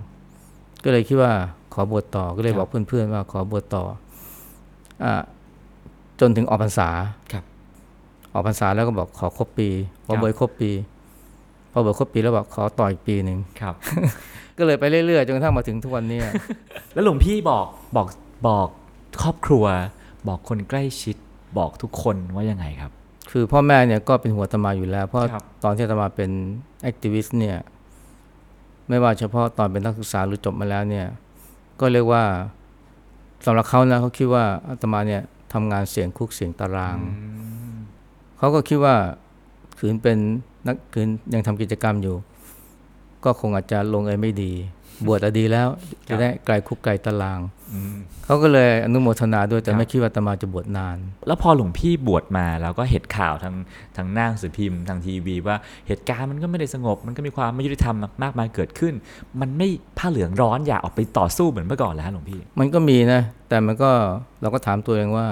A: ก็เลยคิดว่าขอบวชต่อก็เลย
C: ครับ
A: บอกเพื่อนๆว่าขอบวชต่ออ่าจนถึงออกพรรษา
C: ครับ
A: ออกพรรษาแล้วก็บอกขอครบปีพอ
C: ครับ
A: บวชครบปี พอบวชครบปีแล้วบอกขอต่ออีกปีหนึ่ง
C: ครับ
A: ก็เลยไปเรื่อยๆจนกระทั่งมาถึงทุกวันเนี้
C: แล้วหลวงพี่บอกบอกบอกครอบครัว บอกคนใกล้ชิดบอกทุกคนว่ายังไงครับ
A: คือพ่อแม่เนี่ยก็เป็นหัวอาตมาอยู่แล้ว เพราะ
C: ครับ
A: ตอนที่อาตมาเป็นแอคทิวิสต์เนี่ยไม่ว่าเฉพาะตอนเป็นนักศึกษาหรือจบมาแล้วเนี่ยก็เรียกว่าสำหรับเขานะเขาคิดว่าอาตมาเนี่ยทำงานเสียงคุกเสียงตาราง เขาก็คิดว่าขืนเป็นนักขืนยังทำกิจกรรมอยู่ ก็คงอาจจะลงเอยไม่ดี บวชอะดีแล้วจะได้ไกลคุกไกลตารางเขาก็เลยอนุโมทนาด้วยแต่
C: ครับ
A: ไม่คิดว่าอาตมาจะบวชนาน
C: แล้วพอหลวงพี่บวชมาแล้วก็เห็นข่าวทางทางหน้าหนังสือพิมพ์ทางทีวี ว่าเหตุการณ์มันก็ไม่ได้สงบ มันก็มีความไม่ยุติธรรมมากมายเกิดขึ้น มันไม่ผ้าเหลืองร้อนอยากออกไปต่อสู้เหมือนเมื่อก่อนแล้วฮะหลวงพี่
A: มันก็มีนะ แต่มันก็เราก็ถามตัวเองว่า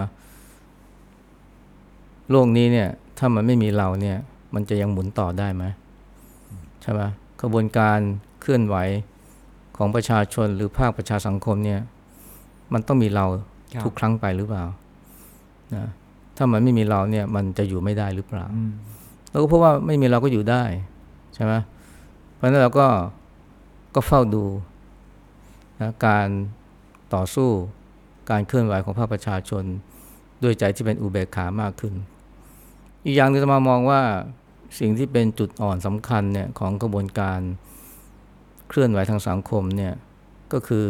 A: โลกนี้เนี่ย ถ้ามันไม่มีเราเนี่ย มันจะยังหมุนต่อได้ไหมใช่ไหม กระบวนการเคลื่อนไหวของประชาชนหรือภาคประชาสังคมเนี่ยมันต้องมีเรา
C: ครับ
A: ทุกครั้งไปหรือเปล่านะถ้ามันไม่มีเราเนี่ยมันจะอยู่ไม่ได้หรือเปล่า
C: อืม
A: เราก็พบว่าไม่มีเราก็อยู่ได้ใช่ไหมเพราะฉะนั้นเราก็ก็เฝ้าดูนะการต่อสู้การเคลื่อนไหวของภาคประชาชน ด้วยใจที่เป็นอุเบกขามากขึ้น อีกอย่างหนึงจะมามองว่า สิ่งที่เป็นจุดอ่อนสำคัญเนี่ยของกระบวนการเคลื่อนไหวทางสังคมเนี่ยก็คือ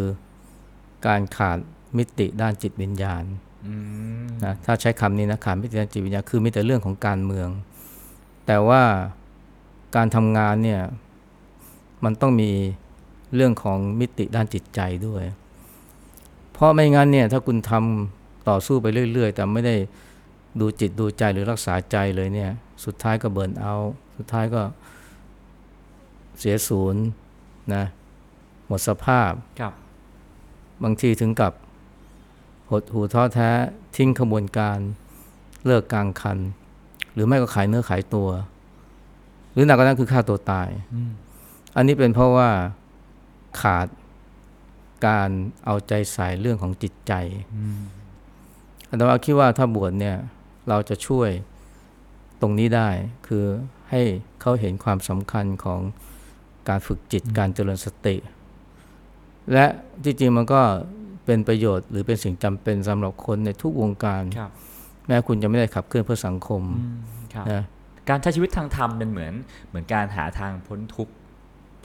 A: การขาดมิติด้านจิตวิญญาณ
C: อืม
A: นะถ้าใช้คำนี้นะขาดมิติทางจิตวิญญาณคือมีแต่เรื่องของการเมือง แต่ว่าการทำงานเนี่ยมันต้องมีเรื่องของมิติด้านจิตใจด้วย เพราะไม่งั้นเนี่ยถ้าคุณทำต่อสู้ไปเรื่อย ๆ แต่ไม่ได้ดูจิตดูใจหรือรักษาใจเลยเนี่ย สุดท้ายก็เบิร์นเอาท์สุดท้ายก็เสียศูนย์นะหมดสภาพ
C: ครับ
A: บางทีถึงกับหดหูท้อแท้ทิ้งขบวนการเลิกกลางคัน หรือไม่ก็ขายเนื้อขายตัว หรือหนักกว่านั้นคือฆ่าตัวตาย
C: อืม
A: อันนี้เป็นเพราะว่าขาดการเอาใจใส่เรื่องของจิตใจ
C: อืม
A: อาตมาคิดว่าถ้าบวชเนี่ย เราจะช่วย ตรงนี้ได้ คือให้เขาเห็นความสำคัญของการฝึกจิตการเจริญสติ และที่จริงมันก็เป็นประโยชน์หรือเป็นสิ่งจำเป็นสำหรับคนในทุกวงการ
C: ครับ
A: แม้คุณจะไม่ได้ขับเคลื่อนเพื่อสังคม
C: อืมครับ
A: นะ
C: การใช้ชีวิตทางธรรมเป็นเหมือนเหมือนการหาทางพ้นทุกข์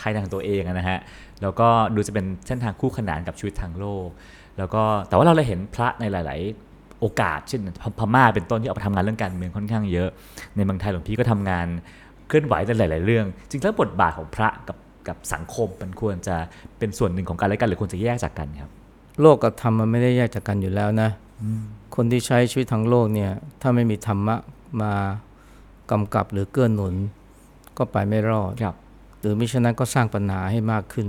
C: ภายในของตัวเองอะนะฮะ แล้วก็ดูจะเป็นเส้นทางคู่ขนานกับชีวิตทางโลก แล้วก็แต่ว่าเราเลยเห็นพระในหลาย ๆ โอกาสเช่นพพม่าเป็นต้นที่ออกไปทำงานเรื่องการเมืองค่อนข้างเยอะ ในเมืองไทยหลวงพี่ก็ทำงานเคลื่อนไหวในหลาย ๆ เรื่อง จริงแล้วบทบาทของพระกับกับสังคมมันควรจะเป็นส่วนหนึ่งของกันและกันหรือควรจะแยกจากกันครับ
A: โลกกับธรรมมันไม่ได้แยกจากกันอยู่แล้วนะคนที่ใช้ชีวิตทางโลกเนี่ยถ้าไม่มีธรรมะมากำกับหรือเกื้อหนุน ก็ไปไม่รอด
C: ครับ
A: หรือมิฉะนั้นก็สร้างปัญหาให้มากขึ้น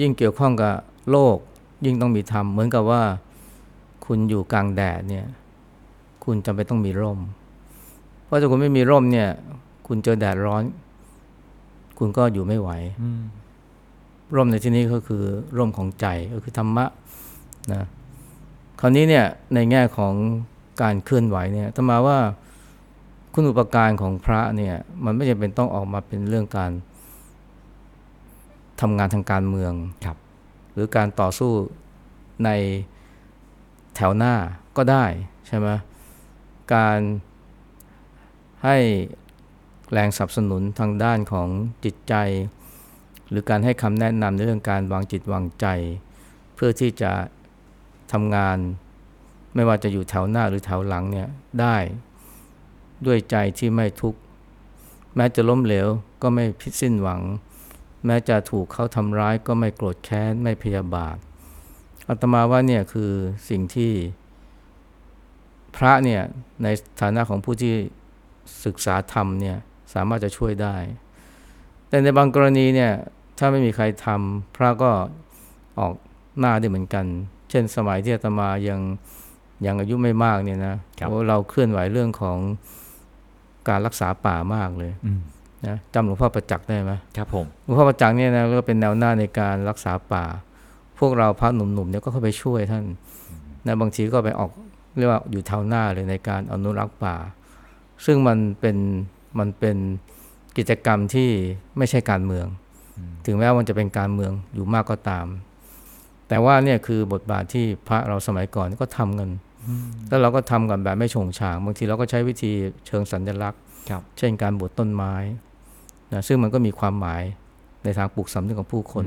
A: ยิ่งเกี่ยวข้องกับโลกยิ่งต้องมีธรรมเหมือนกับว่า คุณอยู่กลางแดดเนี่ย คุณจำเป็นต้องมีร่ม เพราะถ้าคุณไม่มีร่มเนี่ย คุณเจอแดดร้อน คุณก็อยู่ไม่ไหว
C: อืม
A: ร่มในที่นี้ก็คือร่มของใจก็คือธรรมะนะคราวนี้เนี่ยในแง่ของการเคลื่อนไหวเนี่ยธรรมาว่าคุณอุปการของพระเนี่ย มันไม่จำเป็นต้องออกมาเป็นเรื่องการทำงานทางการเมือง
C: ครับ
A: หรือการต่อสู้ใน แถวหน้าก็ได้ใช่ไหมการให้แรงสนับสนุนทางด้านของจิตใจ หรือการให้คำแนะนำในเรื่องการวางจิตวางใจ เพื่อที่จะทำงานไม่ว่าจะอยู่แถวหน้าหรือแถวหลังเนี่ยได้ด้วยใจที่ไม่ทุกข์แม้จะล้มเหลวก็ไม่พิสิ้นหวัง แม้จะถูกเขาทำร้ายก็ไม่โกรธแค้นไม่พยาบาท อาตมาว่าเนี่ยคือสิ่งที่พระเนี่ยในฐานะของผู้ที่ศึกษาธรรมเนี่ยสามารถจะช่วยได้ แต่ในบางกรณีเนี่ยถ้าไม่มีใครทำพระก็ออกหน้าได้เหมือนกัน เช่นสมัยที่อาตมายังยังอายุไม่มากเนี่ยนะครับโอ้เราเคลื่อนไหวเรื่องของการรักษาป่ามากเลย
C: อืม
A: นะจำหลวงพ่อประจักษ์ได้ไหม
C: ครับผม
A: หลวงพ่อประจักษ์เนี่ยนะก็เป็นแนวหน้าในการรักษาป่า พวกเราพระหนุ่มๆเนี่ยก็เข้าไปช่วยท่านนะบางทีก็ไปออกเรียกว่าอยู่แถวหน้าเลยในการอนุรักษ์ป่า ซึ่งมันเป็นมันเป็นกิจกรรมที่ไม่ใช่การเมือง ถึงแม้ว่ามันจะเป็นการเมืองอยู่มากก็ตาม แต่ว่าเนี่ยคือบทบาทที่พระเราสมัยก่อนก็ทำกันแล้วเราก็ทำกันแบบไม่โฉงฉาง บางทีเราก็ใช้วิธีเชิงสัญลักษณ์
C: ครับ
A: เช่นการบดต้นไม้นะซึ่งมันก็มีความหมายในทางปลูกสำนึกของผู้คน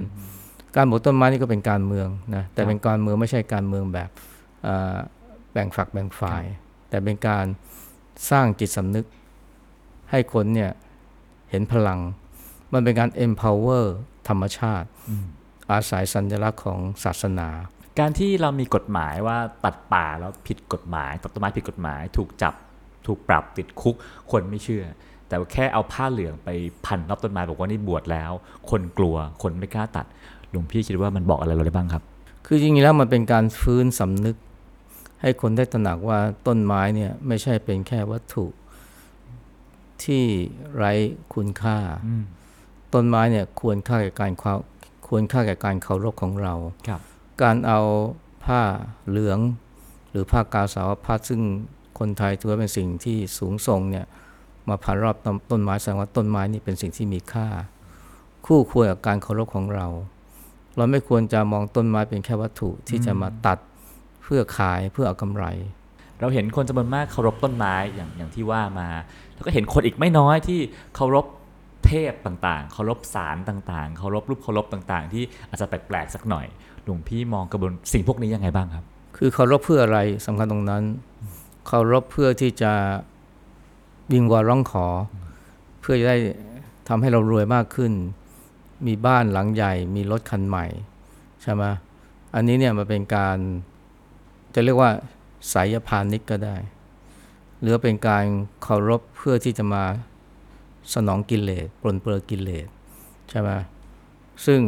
A: การบดต้นไม้นี่ก็เป็นการเมืองนะแต่เป็นการเมืองไม่ใช่การเมืองแบบเอ่อแบ่งฝักแบ่งฝ่าย แต่เป็นการสร้างจิตสำนึก ให้คนเนี่ยเห็นพลัง มันเป็นการ empower ธรรมชาติ อาศัยสัญลักษณ์ของศาสนา
C: การที่เรามีกฎหมายว่าตัดป่าแล้วผิดกฎหมายตัดต้นไม้ผิดกฎหมาย ถูกจับถูกปรับติดคุก คนไม่เชื่อ แต่ว่าแค่เอาผ้าเหลืองไปพันรอบต้นไม้บอกว่านี่บวชแล้ว คนกลัวคนไม่กล้าตัด หลวงพี่คิดว่ามันบอกอะไรเราได้บ้างครับ
A: คือจริงๆแล้วมันเป็นการฟื้นสำนึก ให้คนได้ตระหนักว่าต้นไม้เนี่ยไม่ใช่เป็นแค่วัตถุที่ไร้คุณค่า ต้นไม้เนี่ยควรค่าแก่การเคาควรค่าแก่การเคารพของเรา
C: ครับ
A: การเอาผ้าเหลือง หรือผ้ากาสาวพัดซึ่งคนไทยถือว่าเป็นสิ่งที่สูงส่งเนี่ยมาพันรอบต้นต้นไม้แสดงว่าต้นไม้นี่เป็นสิ่งที่มีค่า คู่ควรกับการเคารพของเรา เราไม่ควรจะมองต้นไม้เป็นแค่วัตถุที่จะมาตัดเพื่อขายเพื่อเอากำไร
C: เราเห็นคนจำนวนมากเคารพต้นไม้อย่างอย่างที่ว่ามา แล้วก็เห็นคนอีกไม่น้อยที่เคารพเทพต่างๆ เคารพสารต่างๆ เคารพรูปเคารพต่างๆ ที่อาจจะแปลกๆสักหน่อย หลวงพี่มองกระบวนสิ่งพวกนี้ยังไงบ้างครับ
A: คือเคารพเพื่ออะไรสำคัญตรงนั้น เคารพเพื่อที่จะวิงวอนร้องขอ เพื่อจะได้ทำให้เรารวยมากขึ้น มีบ้านหลังใหญ่ มีรถคันใหม่ใช่ไหมอันนี้เนี่ยมันเป็นการจะเรียกว่าสายพานิกก็ได้ หรือเป็นการเคารพเพื่อที่จะมาสนองกิเลสปลนเปลือกิเลสใช่ไหมซึ่ง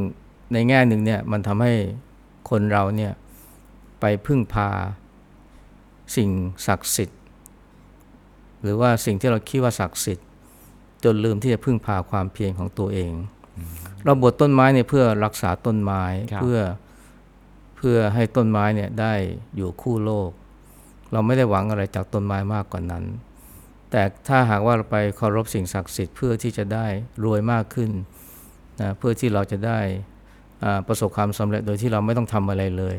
A: ในแง่หนึ่งเนี่ยมันทำให้คนเราเนี่ยไปพึ่งพาสิ่งศักดิ์สิทธิ์ หรือว่าสิ่งที่เราคิดว่าศักดิ์สิทธิ์ จนลืมที่จะพึ่งพาความเพียรของตัวเอง เราบดต้นไม้เนี่ยเพื่อรักษาต้นไม้
C: ครับ
A: เพื่อเพื่อให้ต้นไม้เนี่ยได้อยู่คู่โลก เราไม่ได้หวังอะไรจากต้นไม้มากกว่านั้น แต่ถ้าหากว่าเราไปเคารพสิ่งศักดิ์สิทธิ์เพื่อที่จะได้รวยมากขึ้นนะเพื่อที่เราจะได้อ่าประสบความสำเร็จโดยที่เราไม่ต้องทำอะไรเลย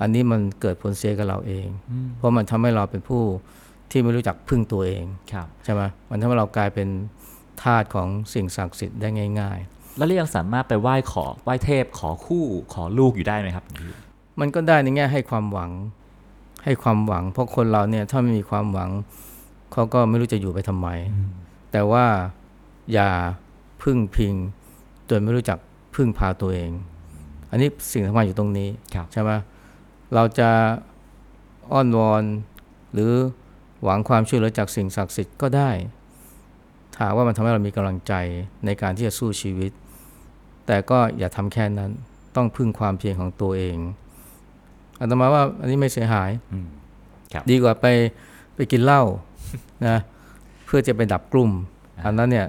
A: อันนี้มันเกิดผลเสียกับเราเอง เพราะมันทำให้เราเป็นผู้ที่ไม่รู้จักพึ่งตัวเอง
C: ครับ
A: ใช่ไหมมันทำให้เรากลายเป็น ทาสของสิ่งศักดิ์สิทธิ์ได้ง่าย
C: แล้วเรายังสามารถไปไหว้ขอไหว้เทพขอคู่ขอลูกอยู่ได้ไหมครับหลวงพี่
A: ๆมันก็ได้ในแง่ให้ความหวังให้ความหวัง เพราะคนเราเนี่ยถ้าไม่มีความหวังเขาก็ไม่รู้จะอยู่ไปทำไม แต่ว่าอย่าพึ่งพิงโดยไม่รู้จักพึ่งพาตัวเอง อันนี้สิ่งสำคัญอยู่ตรงนี้
C: ครับ
A: ใช่ไหมเราจะอ้อนวอนหรือหวังความช่วยเหลือจากสิ่งศักดิ์สิทธิ์ก็ได้ ถามว่ามันทำให้เรามีกำลังใจในการที่จะสู้ชีวิต แต่ก็อย่าทำแค่นั้นต้องพึ่งความเพียรของตัวเองอาตมาว่าอันนี้ไม่เสียหาย
C: อืมครับ
A: ดีกว่าไปไปกินเหล้านะเพื่อจะไปดับกลุ่ม อันนั้นเนี่ย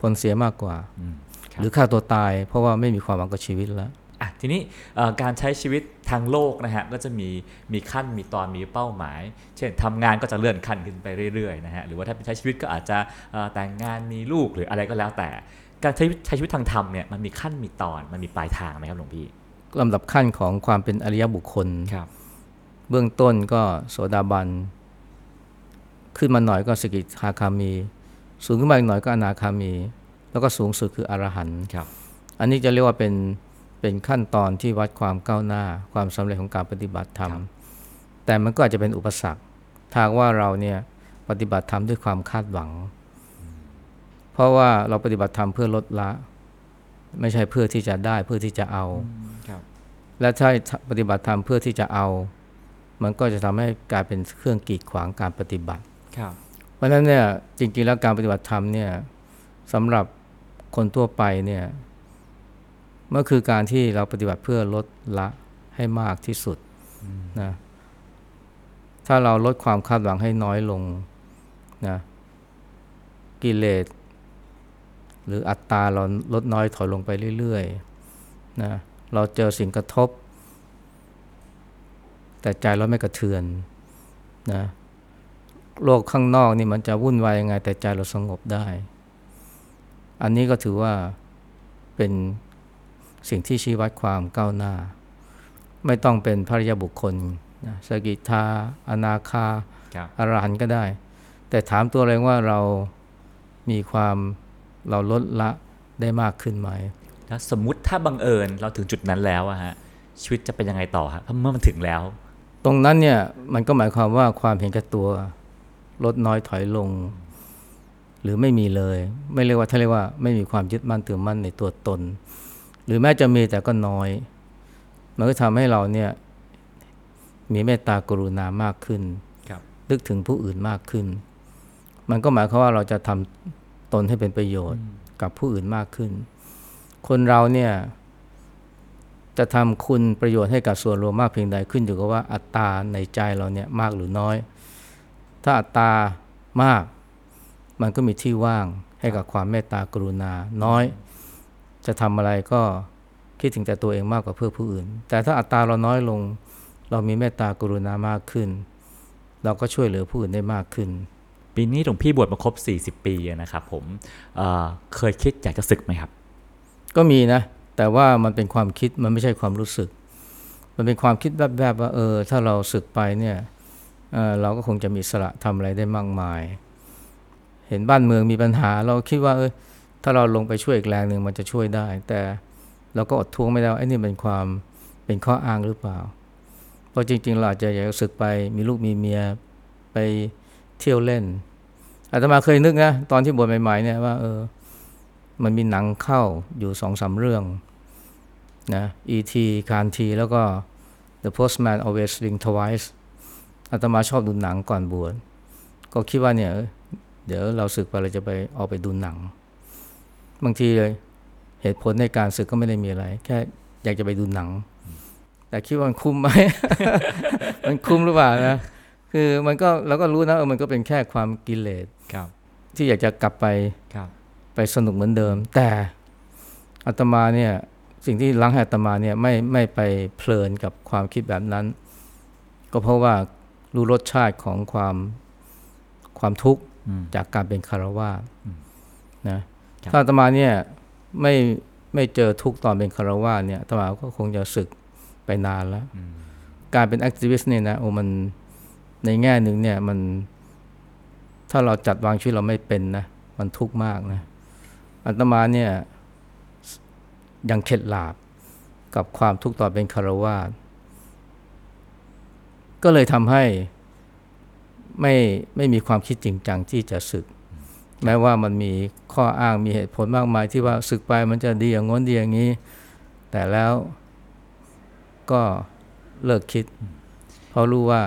A: ผลเสียมากกว่า
C: อืมครับ
A: หรือฆ่าตัวตาย เพราะว่าไม่มีความหวังกับชีวิตแล้ว
C: อะทีนี้เอ่อการใช้ชีวิต ทางโลกนะฮะก็จะมีมีขั้นมีตอนมีเป้าหมาย เช่นทำงานก็จะเลื่อนขั้นขึ้นไปเรื่อยๆนะฮะหรือว่าถ้าเป็นใช้ชีวิตก็อาจจะเอ่อแต่งงานมีลูกหรืออะไรก็แล้วแต่ การใช้ใช้ชีวิตทางธรรมเนี่ยมันมีขั้นมีตอนมันมีปลายทางไหมครับหลวงพี่
A: ลำดับขั้นของความเป็นอริยบุคคล
C: ครับ
A: เบื้องต้นก็โสดาบัน ขึ้นมาหน่อยก็สกิทาคามี สูงขึ้นมาอีกหน่อยก็อนาคามี แล้วก็สูงสุดคืออรหันต์
C: ครับ
A: อันนี้จะเรียกว่าเป็น เป็นขั้นตอนที่วัดความก้าวหน้า ความสำเร็จของการปฏิบัติธรรม แต่มันก็อาจจะเป็นอุปสรรคถ้าหากว่าเราเนี่ยปฏิบัติธรรมด้วยความคาดหวัง เพราะว่าเราปฏิบัติธรรมเพื่อลดละ ไม่ใช่เพื่อที่จะได้เพื่อที่จะเอา
C: ครับ
A: และถ้าปฏิบัติธรรมเพื่อที่จะเอา มันก็จะทำให้กลายเป็นเครื่องกีดขวางการปฏิบัติ
C: ครับ
A: เพราะฉะนั้นเนี่ยจริงๆแล้วการปฏิบัติธรรมเนี่ยสำหรับคนทั่วไปเนี่ย มันคือการที่เราปฏิบัติเพื่อลดละให้มากที่สุดนะถ้าเราลดความคาดหวังให้น้อยลงนะกิเลสหรืออัตตาเราลดน้อยถอยลงไปเรื่อยๆนะเราเจอสิ่งกระทบ แต่ใจเราไม่กระเทือนนะโลกข้างนอกนี่มันจะวุ่นวายยังไง แต่ใจเราสงบได้ อันนี้ก็ถือว่าเป็น สิ่งที่ชี้วัดความก้าวหน้า ไม่ต้องเป็นพระริยบุคคลนะสกิทาอนาคา
C: ครับ
A: อรหันต์ก็ได้ แต่ถามตัวเองว่าเรามีความเราลดละได้มากขึ้นไหม
C: แล้วสมมุติถ้าบังเอิญเราถึงจุดนั้นแล้วอะฮะชีวิตจะเป็นยังไงต่อฮะเพราะเมื่อมันถึงแล้ว
A: ตรงนั้นเนี่ยมันก็หมายความว่าความเห็นแก่ตัว ลดน้อยถอยลง หรือไม่มีเลย ไม่เรียกว่าถ้าเรียกว่าไม่มีความยึดมั่นถือมั่นในตัวตน หรือแม้จะมีแต่ก็น้อย มันก็ทำให้เราเนี่ยมีเมตตากรุณามากขึ้น
C: ครับ
A: นึกถึงผู้อื่นมากขึ้น มันก็หมายความว่าเราจะทำตนให้เป็นประโยชน์กับผู้อื่นมากขึ้น คนเราเนี่ยจะทำคุณประโยชน์ให้กับส่วนรวมมากเพียงใดขึ้นอยู่กับว่าอัตราในใจเราเนี่ยมากหรือน้อย ถ้าอัตรามาก มันก็มีที่ว่างให้กับความเมตตากรุณาน้อย จะทำอะไรก็คิดถึงแต่ตัวเองมากกว่าเพื่อผู้อื่น แต่ถ้าอัตราเราน้อยลง เรามีเมตตากรุณามากขึ้น เราก็ช่วยเหลือผู้อื่นได้มากขึ้น
C: ปีนี้หลวงพี่บวชมาครบ 40 ปีอะนะครับผมเอ่อเคยคิดอยากจะศึกไหมครับ
A: ก็มีนะ แต่ว่ามันเป็นความคิดมันไม่ใช่ความรู้สึก มันเป็นความคิดแวบๆว่าเออ ถ้าเราสึกไปเนี่ยเออเราก็คงจะมีอิสระทำอะไรได้มากมาย เห็นบ้านเมืองมีปัญหา เราคิดว่าเออ ถ้าเราลงไปช่วยอีกแรงหนึ่งมันจะช่วยได้ แต่เราก็อดทวงไม่ได้ไอ้นี่เป็นความเป็นข้ออ้างหรือเปล่า เพราะจริง ๆ เราอาจจะอยากจะสึกไปมีลูกมีเมียไปเที่ยวเล่นอาตมาเคยนึกนะตอนที่บวชใหม่ๆเนี่ยว่าเออมันมีหนังเข้าอยู่สองสามเรื่องนะ E.T. คานทีแล้วก็ The Postman Always Ring Twice อาตมาชอบดูหนังก่อนบวชก็คิดว่าเนี่ยเอ้ยเดี๋ยวเราศึกไปเราจะไปออกไปดูหนัง บางทีเลยเหตุผลในการศึกก็ไม่ได้มีอะไร แค่อยากจะไปดูหนัง แต่คิดว่ามันคุ้มไหม มันคุ้มหรือเปล่านะ คือมันก็เราก็รู้นะเออมันก็เป็นแค่ความกิเลส
C: ครับ
A: ที่อยากจะกลับไป
C: ครับ
A: ไปสนุกเหมือนเดิม แต่อาตมาเนี่ย สิ่งที่ล้างให้อาตมาเนี่ยไม่ไม่ไปเพลินกับความคิดแบบนั้น ก็เพราะว่ารู้รสชาติของความความทุกข์
C: อืม
A: จากการเป็นคารวาสนะครับ ถ้าอาตมาเนี่ยไม่ไม่เจอทุกข์ตอนเป็นคารวาสเนี่ยอาตมาก็คงจะสึกไปนานแล้ว
C: อืม
A: การเป็นแอคทิวิสต์เนี่ยนะโอ้มันในแง่หนึ่งเนี่ยมันถ้าเราจัดวางชีวิตเราไม่เป็นนะมันทุกข์มากนะอัตมาเนี่ยยังเข็ดหลาบกับความทุกข์ตอนเป็นคารวาสก็เลยทำให้ไม่ไม่มีความคิดจริงจังที่จะศึก แม้ว่ามันมีข้ออ้างมีเหตุผลมากมายที่ว่าศึกไปมันจะดีอย่างง้นดีอย่างนี้ แต่แล้วก็เลิกคิด เพราะรู้ว่า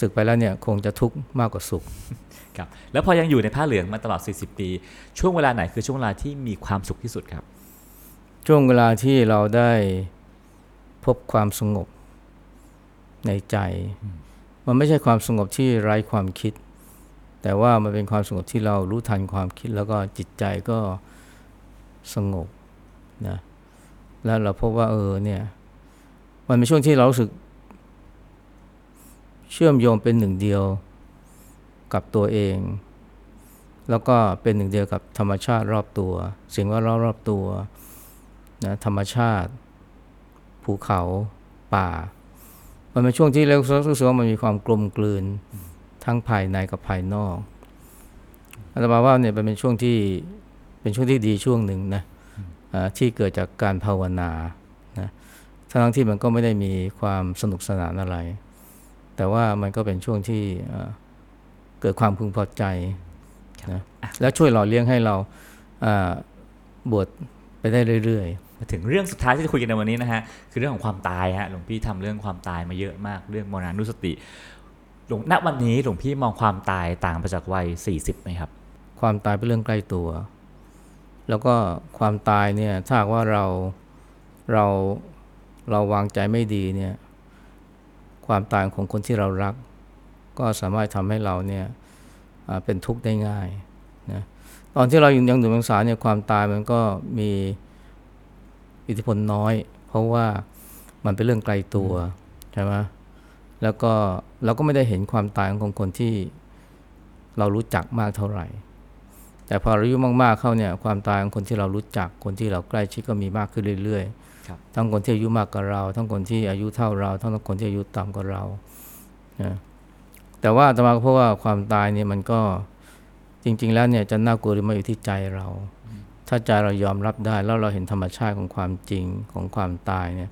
A: ศึกไปแล้วเนี่ยคงจะทุกข์มากกว่าสุข
C: ครับแล้วพอยังอยู่ในผ้าเหลืองมาตลอด 40 ปี ช่วงเวลาไหนคือช่วงเวลาที่มีความสุขที่สุดครับ
A: ช่วงเวลาที่เราได้พบความสงบในใจ มันไม่ใช่ความสงบที่ไร้ความคิด แต่ว่ามันเป็นความสงบที่เรารู้ทันความคิดแล้วก็จิตใจก็สงบนะแล้วเราพบว่าเออเนี่ย มันเป็นช่วงที่เรารู้สึก เชื่อมโยงเป็นหนึ่งเดียวกับตัวเอง แล้วก็เป็นหนึ่งเดียวกับธรรมชาติรอบตัว สิ่งว่ารอบรอบตัวนะธรรมชาติ ภูเขาป่า มันเป็นช่วงที่เรารู้สึกว่ามันมีความกลมกลืน ทั้งภายในกับภายนอกอาตมาว่าเนี่ยมันเป็นช่วงที่เป็นช่วงที่ดีช่วงหนึ่งนะอ่าที่เกิดจากการภาวนานะทั้งที่มันก็ไม่ได้มีความสนุกสนานอะไร แต่ว่ามันก็เป็นช่วงที่เอ่อเกิดความพึงพอใจนะแล้วช่วยหล่อเลี้ยงให้เราอ่าบวชไปได้เรื่อยๆ
C: มาถึงเรื่องสุดท้ายที่จะคุยกันในวันนี้นะฮะ คือเรื่องของความตายฮะ หลวงพี่ทำเรื่องความตายมาเยอะมาก เรื่องมรณานุสติห ลวงณวันนี้หลวงพี่มองความตายต่างไปจากวัย40ไหมครับ
A: ความตายเป็นเรื่องใกล้ตัว แล้วก็ความตายเนี่ยถ้าว่าเราเราเราวางใจไม่ดีเนี่ยความตายของคนที่เรารัก ก็สามารถทำให้เราเนี่ยเป็นทุกข์ได้ง่ายนะตอนที่เรายังยังหนุ่มยังสาวเนี่ยความตายมันก็มีอิทธิพลน้อย เพราะว่ามันเป็นเรื่องไกลตัวใช่ไหม แล้วก็เราก็ไม่ได้เห็นความตายของคนที่เรารู้จักมากเท่าไหร่ แต่พอเราอายุมากๆเข้าเนี่ยความตายของคนที่เรารู้จักคนที่เราใกล้ชิดก็มีมากขึ้นเรื่อย
C: ครับ
A: ๆทั้งคนที่อายุมากกว่าเรา ทั้งคนที่อายุเท่าเรา ทั้งคนที่อายุต่ำกว่าเรานะแต่ว่าอาตมาก็เพราะว่าความตายเนี่ยมันก็จริง ๆ แล้วเนี่ยจะน่ากลัวหรือไม่อยู่ที่ใจเรา ถ้าใจเรายอมรับได้แล้วเราเห็นธรรมชาติของความจริงของความตายเนี่ย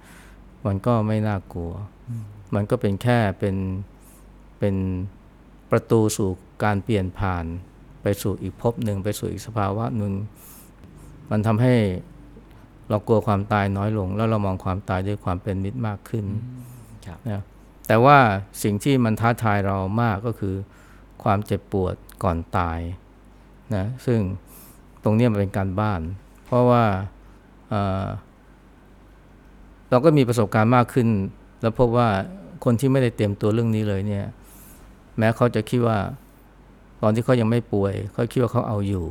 A: มันก็ไม่น่ากลัว มันก็เป็นแค่เป็นเป็นประตูสู่การเปลี่ยนผ่านไปสู่อีกภพหนึ่งไปสู่อีกสภาวะหนึ่งมันทำให้เรากลัวความตายน้อยลง แล้วเรามองความตายด้วยความเป็นมิตรมากขึ้น
C: ครับ
A: นะแต่ว่าสิ่งที่มันท้าทายเรามากก็คือความเจ็บปวดก่อนตายนะซึ่งตรงเนี้ยมันเป็นการบ้าน เพราะว่าเอ่อเราก็มีประสบการณ์มากขึ้น แล้วพบว่า คนที่ไม่ได้เตรียมตัวเรื่องนี้เลยเนี่ย แม้เขาจะคิดว่า ตอนที่เขายังไม่ป่วย เขาคิดว่าเขาเอาอยู่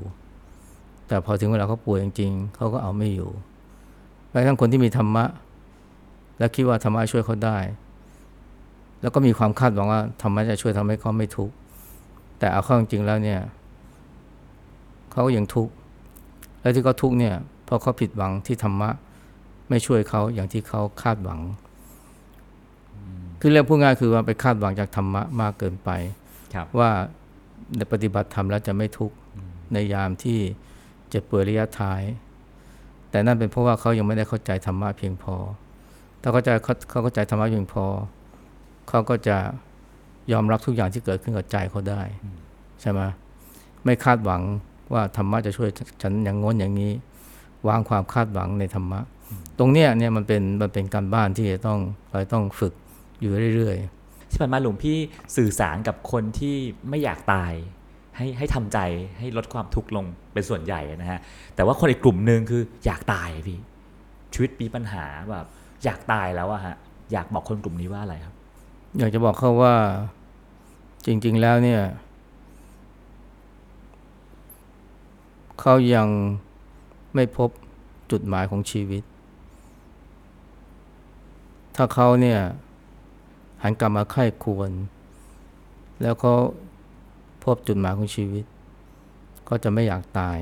A: แต่พอถึงเวลาเขาป่วยจริงๆเขาก็เอาไม่อยู่แม้กระทั่งคนที่มีธรรมะ และคิดว่าธรรมะช่วยเขาได้ แล้วก็มีความคาดหวังว่าธรรมะจะช่วยทำให้เขาไม่ทุกข์แต่เอาเข้าจริงๆแล้วเนี่ยเขาก็ยังทุกข์และที่เขาทุกข์เนี่ยเพราะเขาผิดหวังที่ธรรมะ ไม่ช่วยเขาอย่างที่เขาคาดหวัง คือเรื่องพูดง่ายคือว่าไปคาดหวังจากธรรมะมากเกินไป
C: ครับ
A: ว่าในปฏิบัติธรรมแล้วจะไม่ทุกข์ในยามที่เจ็บป่วยระยะท้าย แต่นั่นเป็นเพราะว่าเขายังไม่ได้เข้าใจธรรมะเพียงพอ ถ้าเข้าใจเขาเขาเข้าใจธรรมะเพียงพอ เขาก็จะยอมรับทุกอย่างที่เกิดขึ้นกับใจเขาได้ใช่ไหมไม่คาดหวังว่าธรรมะจะช่วยฉันอย่างง้นอย่างนี้ วางความคาดหวังในธรรมะ ตรงเนี้ยเนี่ยมันเป็นมันเป็นการบ้านที่จะต้องเราต้องฝึก อยู่เรื่อยๆ
C: ที่ผ่านมาหลวงพี่สื่อสารกับคนที่ไม่อยากตาย ให้ให้ทำใจให้ลดความทุกข์ลงเป็นส่วนใหญ่นะฮะ แต่ว่าคนอีกกลุ่มหนึ่งคืออยากตายพี่ชีวิตมีปัญหาแบบอยากตายแล้วอะฮะอยากบอกคนกลุ่มนี้ว่าอะไรครับ
A: อยากจะบอกเขาว่าจริง ๆ แล้วเนี่ยเขายังไม่พบจุดหมายของชีวิต ถ้าเขาเนี่ย หันกลับมาไข้ควร แล้วเขาพบจุดหมายของชีวิต ก็จะไม่อยากตาย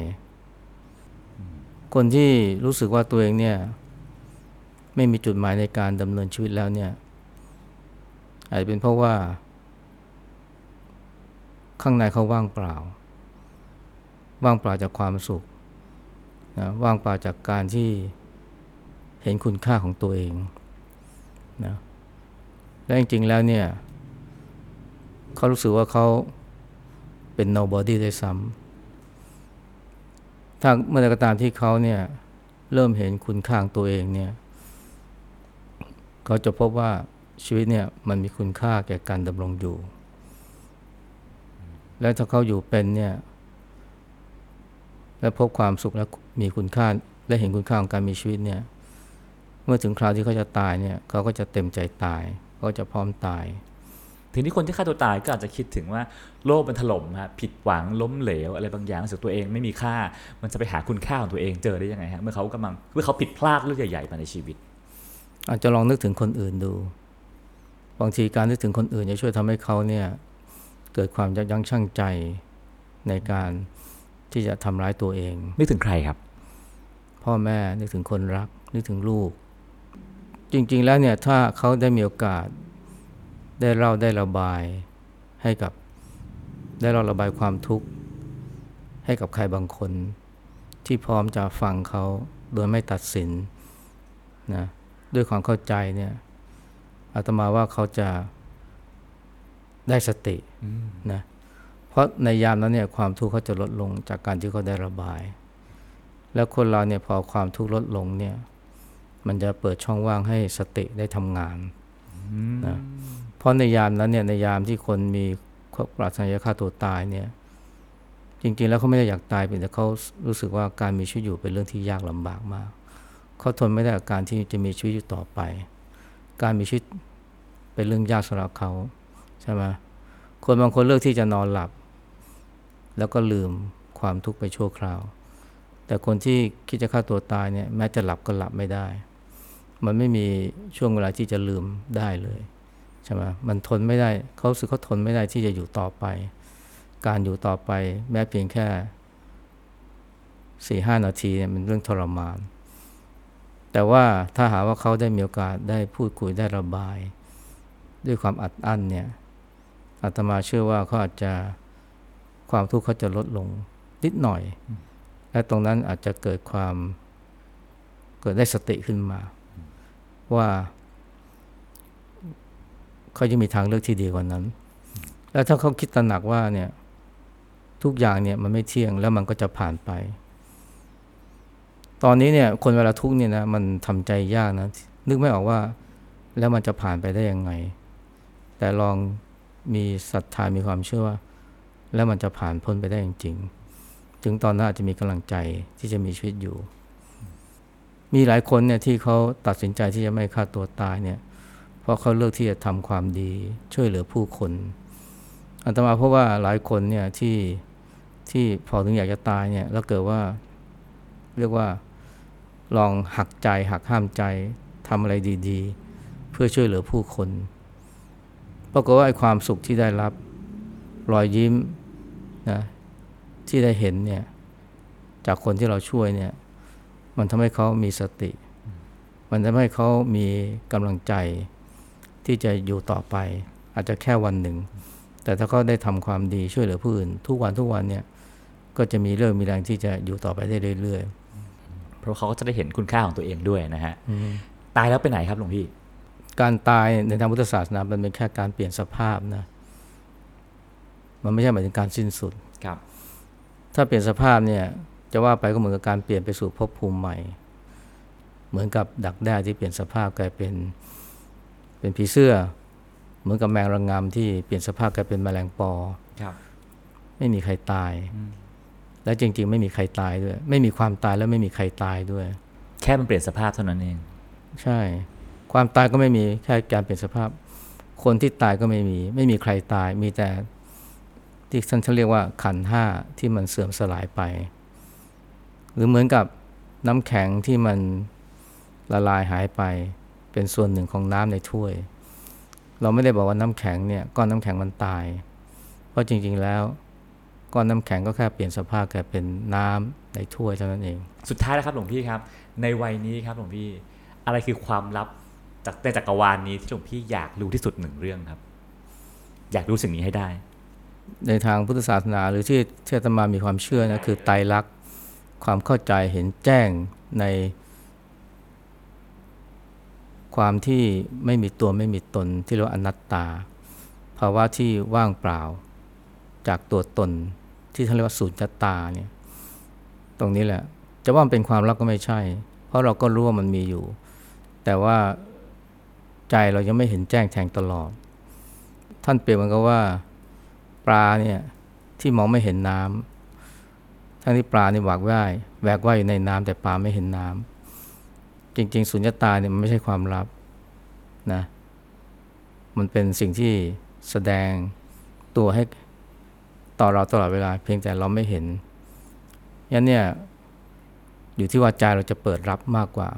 A: คนที่รู้สึกว่าตัวเองเนี่ยไม่มีจุดหมายในการดำเนินชีวิตแล้วเนี่ยอาจจะเป็นเพราะว่า ข้างในเขาว่างเปล่า ว่างเปล่าจากความสุขนะว่างเปล่าจากการที่เห็นคุณค่าของตัวเองนะ และจริงๆแล้วเนี่ยเขารู้สึกว่าเขาเป็น nobody ด้วยซ้ำถ้าเมื่อใดก็ตามที่เขาเนี่ยเริ่มเห็นคุณค่าของตัวเองเนี่ยเขาจะพบว่าชีวิตเนี่ยมันมีคุณค่าแก่การดำรงอยู่ แล้วถ้าเขาอยู่เป็นเนี่ยและพบความสุขและมีคุณค่าและเห็นคุณค่าของการมีชีวิตเนี่ยเมื่อถึงคราวที่เขาจะตายเนี่ยเขาก็จะเต็มใจตาย ก็จะพร้อมตาย
C: ทีนี้คนที่ฆ่าตัวตายก็อาจจะคิดถึงว่าโลกมันถล่มฮะผิดหวังล้มเหลว อะไรบางอย่างรู้สึกตัวเองไม่มีค่า มันจะไปหาคุณค่าของตัวเองเจอได้ยังไงฮะเมื่อเขากำลังเมื่อเขาผิดพลาดเรื่องใหญ่ๆมาในชีวิต
A: อาจจะลองนึกถึงคนอื่นดู บางทีการนึกถึงคนอื่นจะช่วยทำให้เขาเนี่ยเกิดความยับยั้งชั่งใจในการที่จะทำร้ายตัวเอง
C: นึกถึงใครครับ
A: พ่อแม่นึกถึงคนรัก นึกถึงลูก จริง ๆ แล้วเนี่ยถ้าเขาได้มีโอกาสได้เล่าได้ระบายให้กับได้เล่าระบายความทุกข์ ให้กับใครบางคน ที่พร้อมจะฟังเขาโดยไม่ตัดสินนะด้วยความเข้าใจเนี่ยอาตมาว่าเขาจะได้สตินะเพราะในยามนั้นเนี่ยความทุกข์เขาจะลดลงจากการที่เขาได้ระบาย แล้วคนเราเนี่ยพอความทุกข์ลดลงเนี่ย มันจะเปิดช่องว่างให้สติได้ทำงานนะเพราะในยามนั้นเนี่ยในยามที่คนมีปรารถนาจะฆ่าตัวตายเนี่ยจริงๆแล้วเขาไม่ได้อยากตายเพียงแต่เขารู้สึกว่าการมีชีวิตอยู่เป็นเรื่องที่ยากลำบากมากเขาทนไม่ได้กับการที่จะมีชีวิตอยู่ต่อไป การมีชีวิตเป็นเรื่องยากสำหรับเขาใช่ไหมคนบางคนเลือกที่จะนอนหลับ แล้วก็ลืมความทุกข์ไปชั่วคราว แต่คนที่คิดจะฆ่าตัวตายเนี่ยแม้จะหลับก็หลับไม่ได้ มันไม่มีช่วงเวลาที่จะลืมได้เลยใช่ไหมมันทนไม่ได้เขาสึกเขาทนไม่ได้ที่จะอยู่ต่อไป การอยู่ต่อไปแม้เพียงแค่สี่ห้านาทีเนี่ยมันเรื่องทรมาน แต่ว่าถ้าหาว่าเขาได้มีโอกาสได้พูดคุยได้ระบาย ด้วยความอัดอั้นเนี่ยอาตมาเชื่อว่าเขาอาจจะความทุกข์เขาจะลดลงนิดหน่อย และตรงนั้นอาจจะเกิดความเกิดได้สติขึ้นมา ว่าเขาจะมีทางเลือกที่ดีกว่านั้น แล้วถ้าเขาคิดตระหนักว่าเนี่ยทุกอย่างเนี่ยมันไม่เที่ยงแล้วมันก็จะผ่านไป ตอนนี้เนี่ยคนเวลาทุกเนี่ยนะมันทำใจยากนะ นึกไม่ออกว่าแล้วมันจะผ่านไปได้ยังไง แต่ลองมีศรัทธามีความเชื่อว่า แล้วมันจะผ่านพ้นไปได้จริงๆถึงตอนนั้นอาจจะมีกำลังใจที่จะมีชีวิตอยู่ มีหลายคนเนี่ยที่เขาตัดสินใจที่จะไม่ฆ่าตัวตายเนี่ยเพราะเขาเลือกที่จะทำความดีช่วยเหลือผู้คนอัตมาเพราะว่าหลายคนเนี่ยที่ที่พอถึงอยากจะตายเนี่ยแล้วเกิดว่าเรียกว่าลองหักใจหักห้ามใจทำอะไรดีๆ เพื่อช่วยเหลือผู้คนปรากฏว่าไอ้ความสุขที่ได้รับรอยยิ้มนะที่ได้เห็นเนี่ยจากคนที่เราช่วยเนี่ย มันทำให้เขามีสติ มันทำให้เขามีกำลังใจที่จะอยู่ต่อไป อาจจะแค่วันหนึ่ง แต่ถ้าเขาได้ทำความดีช่วยเหลือผู้อื่น ทุกวันทุกวันเนี่ยก็จะมีเรื่องมีแรงที่จะอยู่ต่อไปได้เรื่อย
C: เพราะเขาก็จะได้เห็นคุณค่าของตัวเองด้วยนะฮะตายแล้วไปไหนครับหลวงพี่
A: ๆการตายในทางพุทธศาสนามันเป็นแค่การเปลี่ยนสภาพนะ มันไม่ใช่หมายถึงการสิ้นสุด
C: ครับ
A: ถ้าเปลี่ยนสภาพเนี่ย จะว่าไปก็เหมือนกับการเปลี่ยนไปสู่ภพภูมิใหม่ เหมือนกับดักแด้ที่เปลี่ยนสภาพกลายเป็นเป็นผีเสื้อ เหมือนกับแมงระงงำที่เปลี่ยนสภาพกลายเป็นแมลงปอ
C: ครับ
A: ไม่มีใครตาย และจริง ๆ ไม่มีใครตายด้วย ไม่มีความตายแล้วไม่มีใครตายด้วย
C: แค่มันเปลี่ยนสภาพเท่านั้นเอง
A: ใช่ ความตายก็ไม่มีแค่การเปลี่ยนสภาพ คนที่ตายก็ไม่มี ไม่มีใครตาย มีแต่ที่ท่านเขาเรียกว่าขันธ์ห้าที่มันเสื่อมสลายไป หรือเหมือนกับน้ำแข็งที่มันละลายหายไป เป็นส่วนหนึ่งของน้ำในถ้วย เราไม่ได้บอกว่าน้ำแข็งเนี่ยก้อนน้ำแข็งมันตาย เพราะจริงๆแล้วก้อนน้ำแข็งก็แค่เปลี่ยนสภาพกลายเป็นน้ำในถ้วยเท่านั้นเอง
C: สุดท้ายแล้วครับหลวงพี่ครับ ในวัยนี้ครับหลวงพี่อะไรคือความลับจากในจักรวาลนี้ที่หลวงพี่อยากรู้ที่สุดหนึ่งเรื่องครับ อยากรู้สิ่งนี้ให้ได้
A: ในทางพุทธศาสนาหรือที่ที่อาตมามีความเชื่อนะคือไตรลักษณ์ ความเข้าใจเห็นแจ้งใน ความที่ไม่มีตัวไม่มีตนที่เรียกว่าอนัตตา ภาวะที่ว่างเปล่า จากตัวตนที่ท่านเรียกว่าสุญตาเนี่ยตรงนี้แหละ จะว่ามันเป็นความรักก็ไม่ใช่ เพราะเราก็รู้ว่ามันมีอยู่ แต่ว่าใจเรายังไม่เห็นแจ้งแทงตลอด ท่านเปรียบเหมือนกับว่า ปลาเนี่ยที่มองไม่เห็นน้ำ ทั้งที่ปลานี่หวากว่ายแหวกว่ายอยู่ในน้ำแต่ปลาไม่เห็นน้ำจริง ๆ สุญญตาเนี่ยมันไม่ใช่ความลับนะมันเป็นสิ่งที่แสดงตัวให้ต่อเราตลอดเวลา เพียงแต่เราไม่เห็นยันเนี่ยอยู่ที่ว่าใจเราจะเปิดรับมากกว่า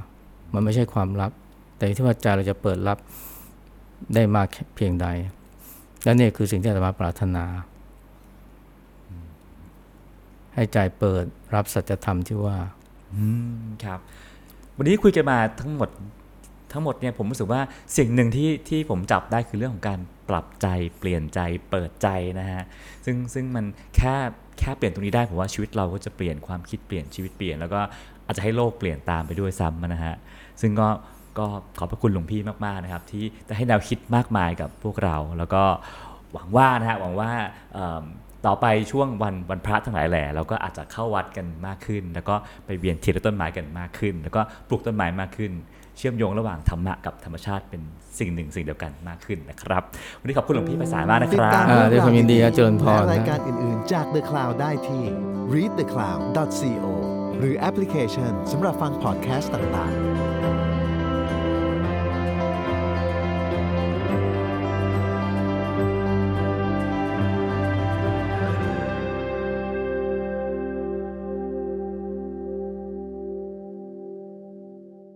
A: มันไม่ใช่ความลับ แต่อยู่ที่ว่าใจเราจะเปิดรับได้มากเพียงใดและนี่คือสิ่งที่อาตมาปรารถนา ให้ใจเปิดรับสัจธรรมที่ว่า
C: อืมครับ วันนี้คุยกันมาทั้งหมดทั้งหมดเนี่ยผมรู้สึกว่าสิ่งหนึ่งที่ที่ผมจับได้คือเรื่องของการปรับใจเปลี่ยนใจเปิดใจนะฮะซึ่งซึ่งมันแค่แค่เปลี่ยนตรงนี้ได้ผมว่าชีวิตเราก็จะเปลี่ยนความคิดเปลี่ยนชีวิตเปลี่ยนแล้วก็อาจจะให้โลกเปลี่ยนตามไปด้วยซ้ำนะฮะซึ่งก็ก็ขอบพระคุณหลวงพี่มากๆนะครับ ที่ได้ให้แนวคิดมากมายกับพวกเรา แล้วก็หวังว่านะฮะหวังว่า ต่อไปช่วงวันวันพระทั้งหลายแหล่เราก็อาจจะเข้าวัดกันมากขึ้น แล้วก็ไปเวียนเทียนต้นไม้กันมากขึ้น แล้วก็ปลูกต้นไม้มากขึ้น เชื่อมโยงระหว่างธรรมะกับธรรมชาติเป็นสิ่งหนึ่งสิ่งเดียวกันมากขึ้นนะครับ วันนี้ขอบคุณหลวงพี่ไพศาลมากนะ
B: ติ
C: ค
B: ด
C: รั
B: ตาม
C: บ
A: อ่า
B: เรื่อง
A: ด้วยความยินดีครับ
B: ราว
A: เจริญพร
B: และราย
A: นะ
B: การอื่น ๆ จาก The Cloud ได้ที่ readthecloud.co หรือแอปพลิเคชันสำหรับฟังพอดแคสต์ต่าง ๆ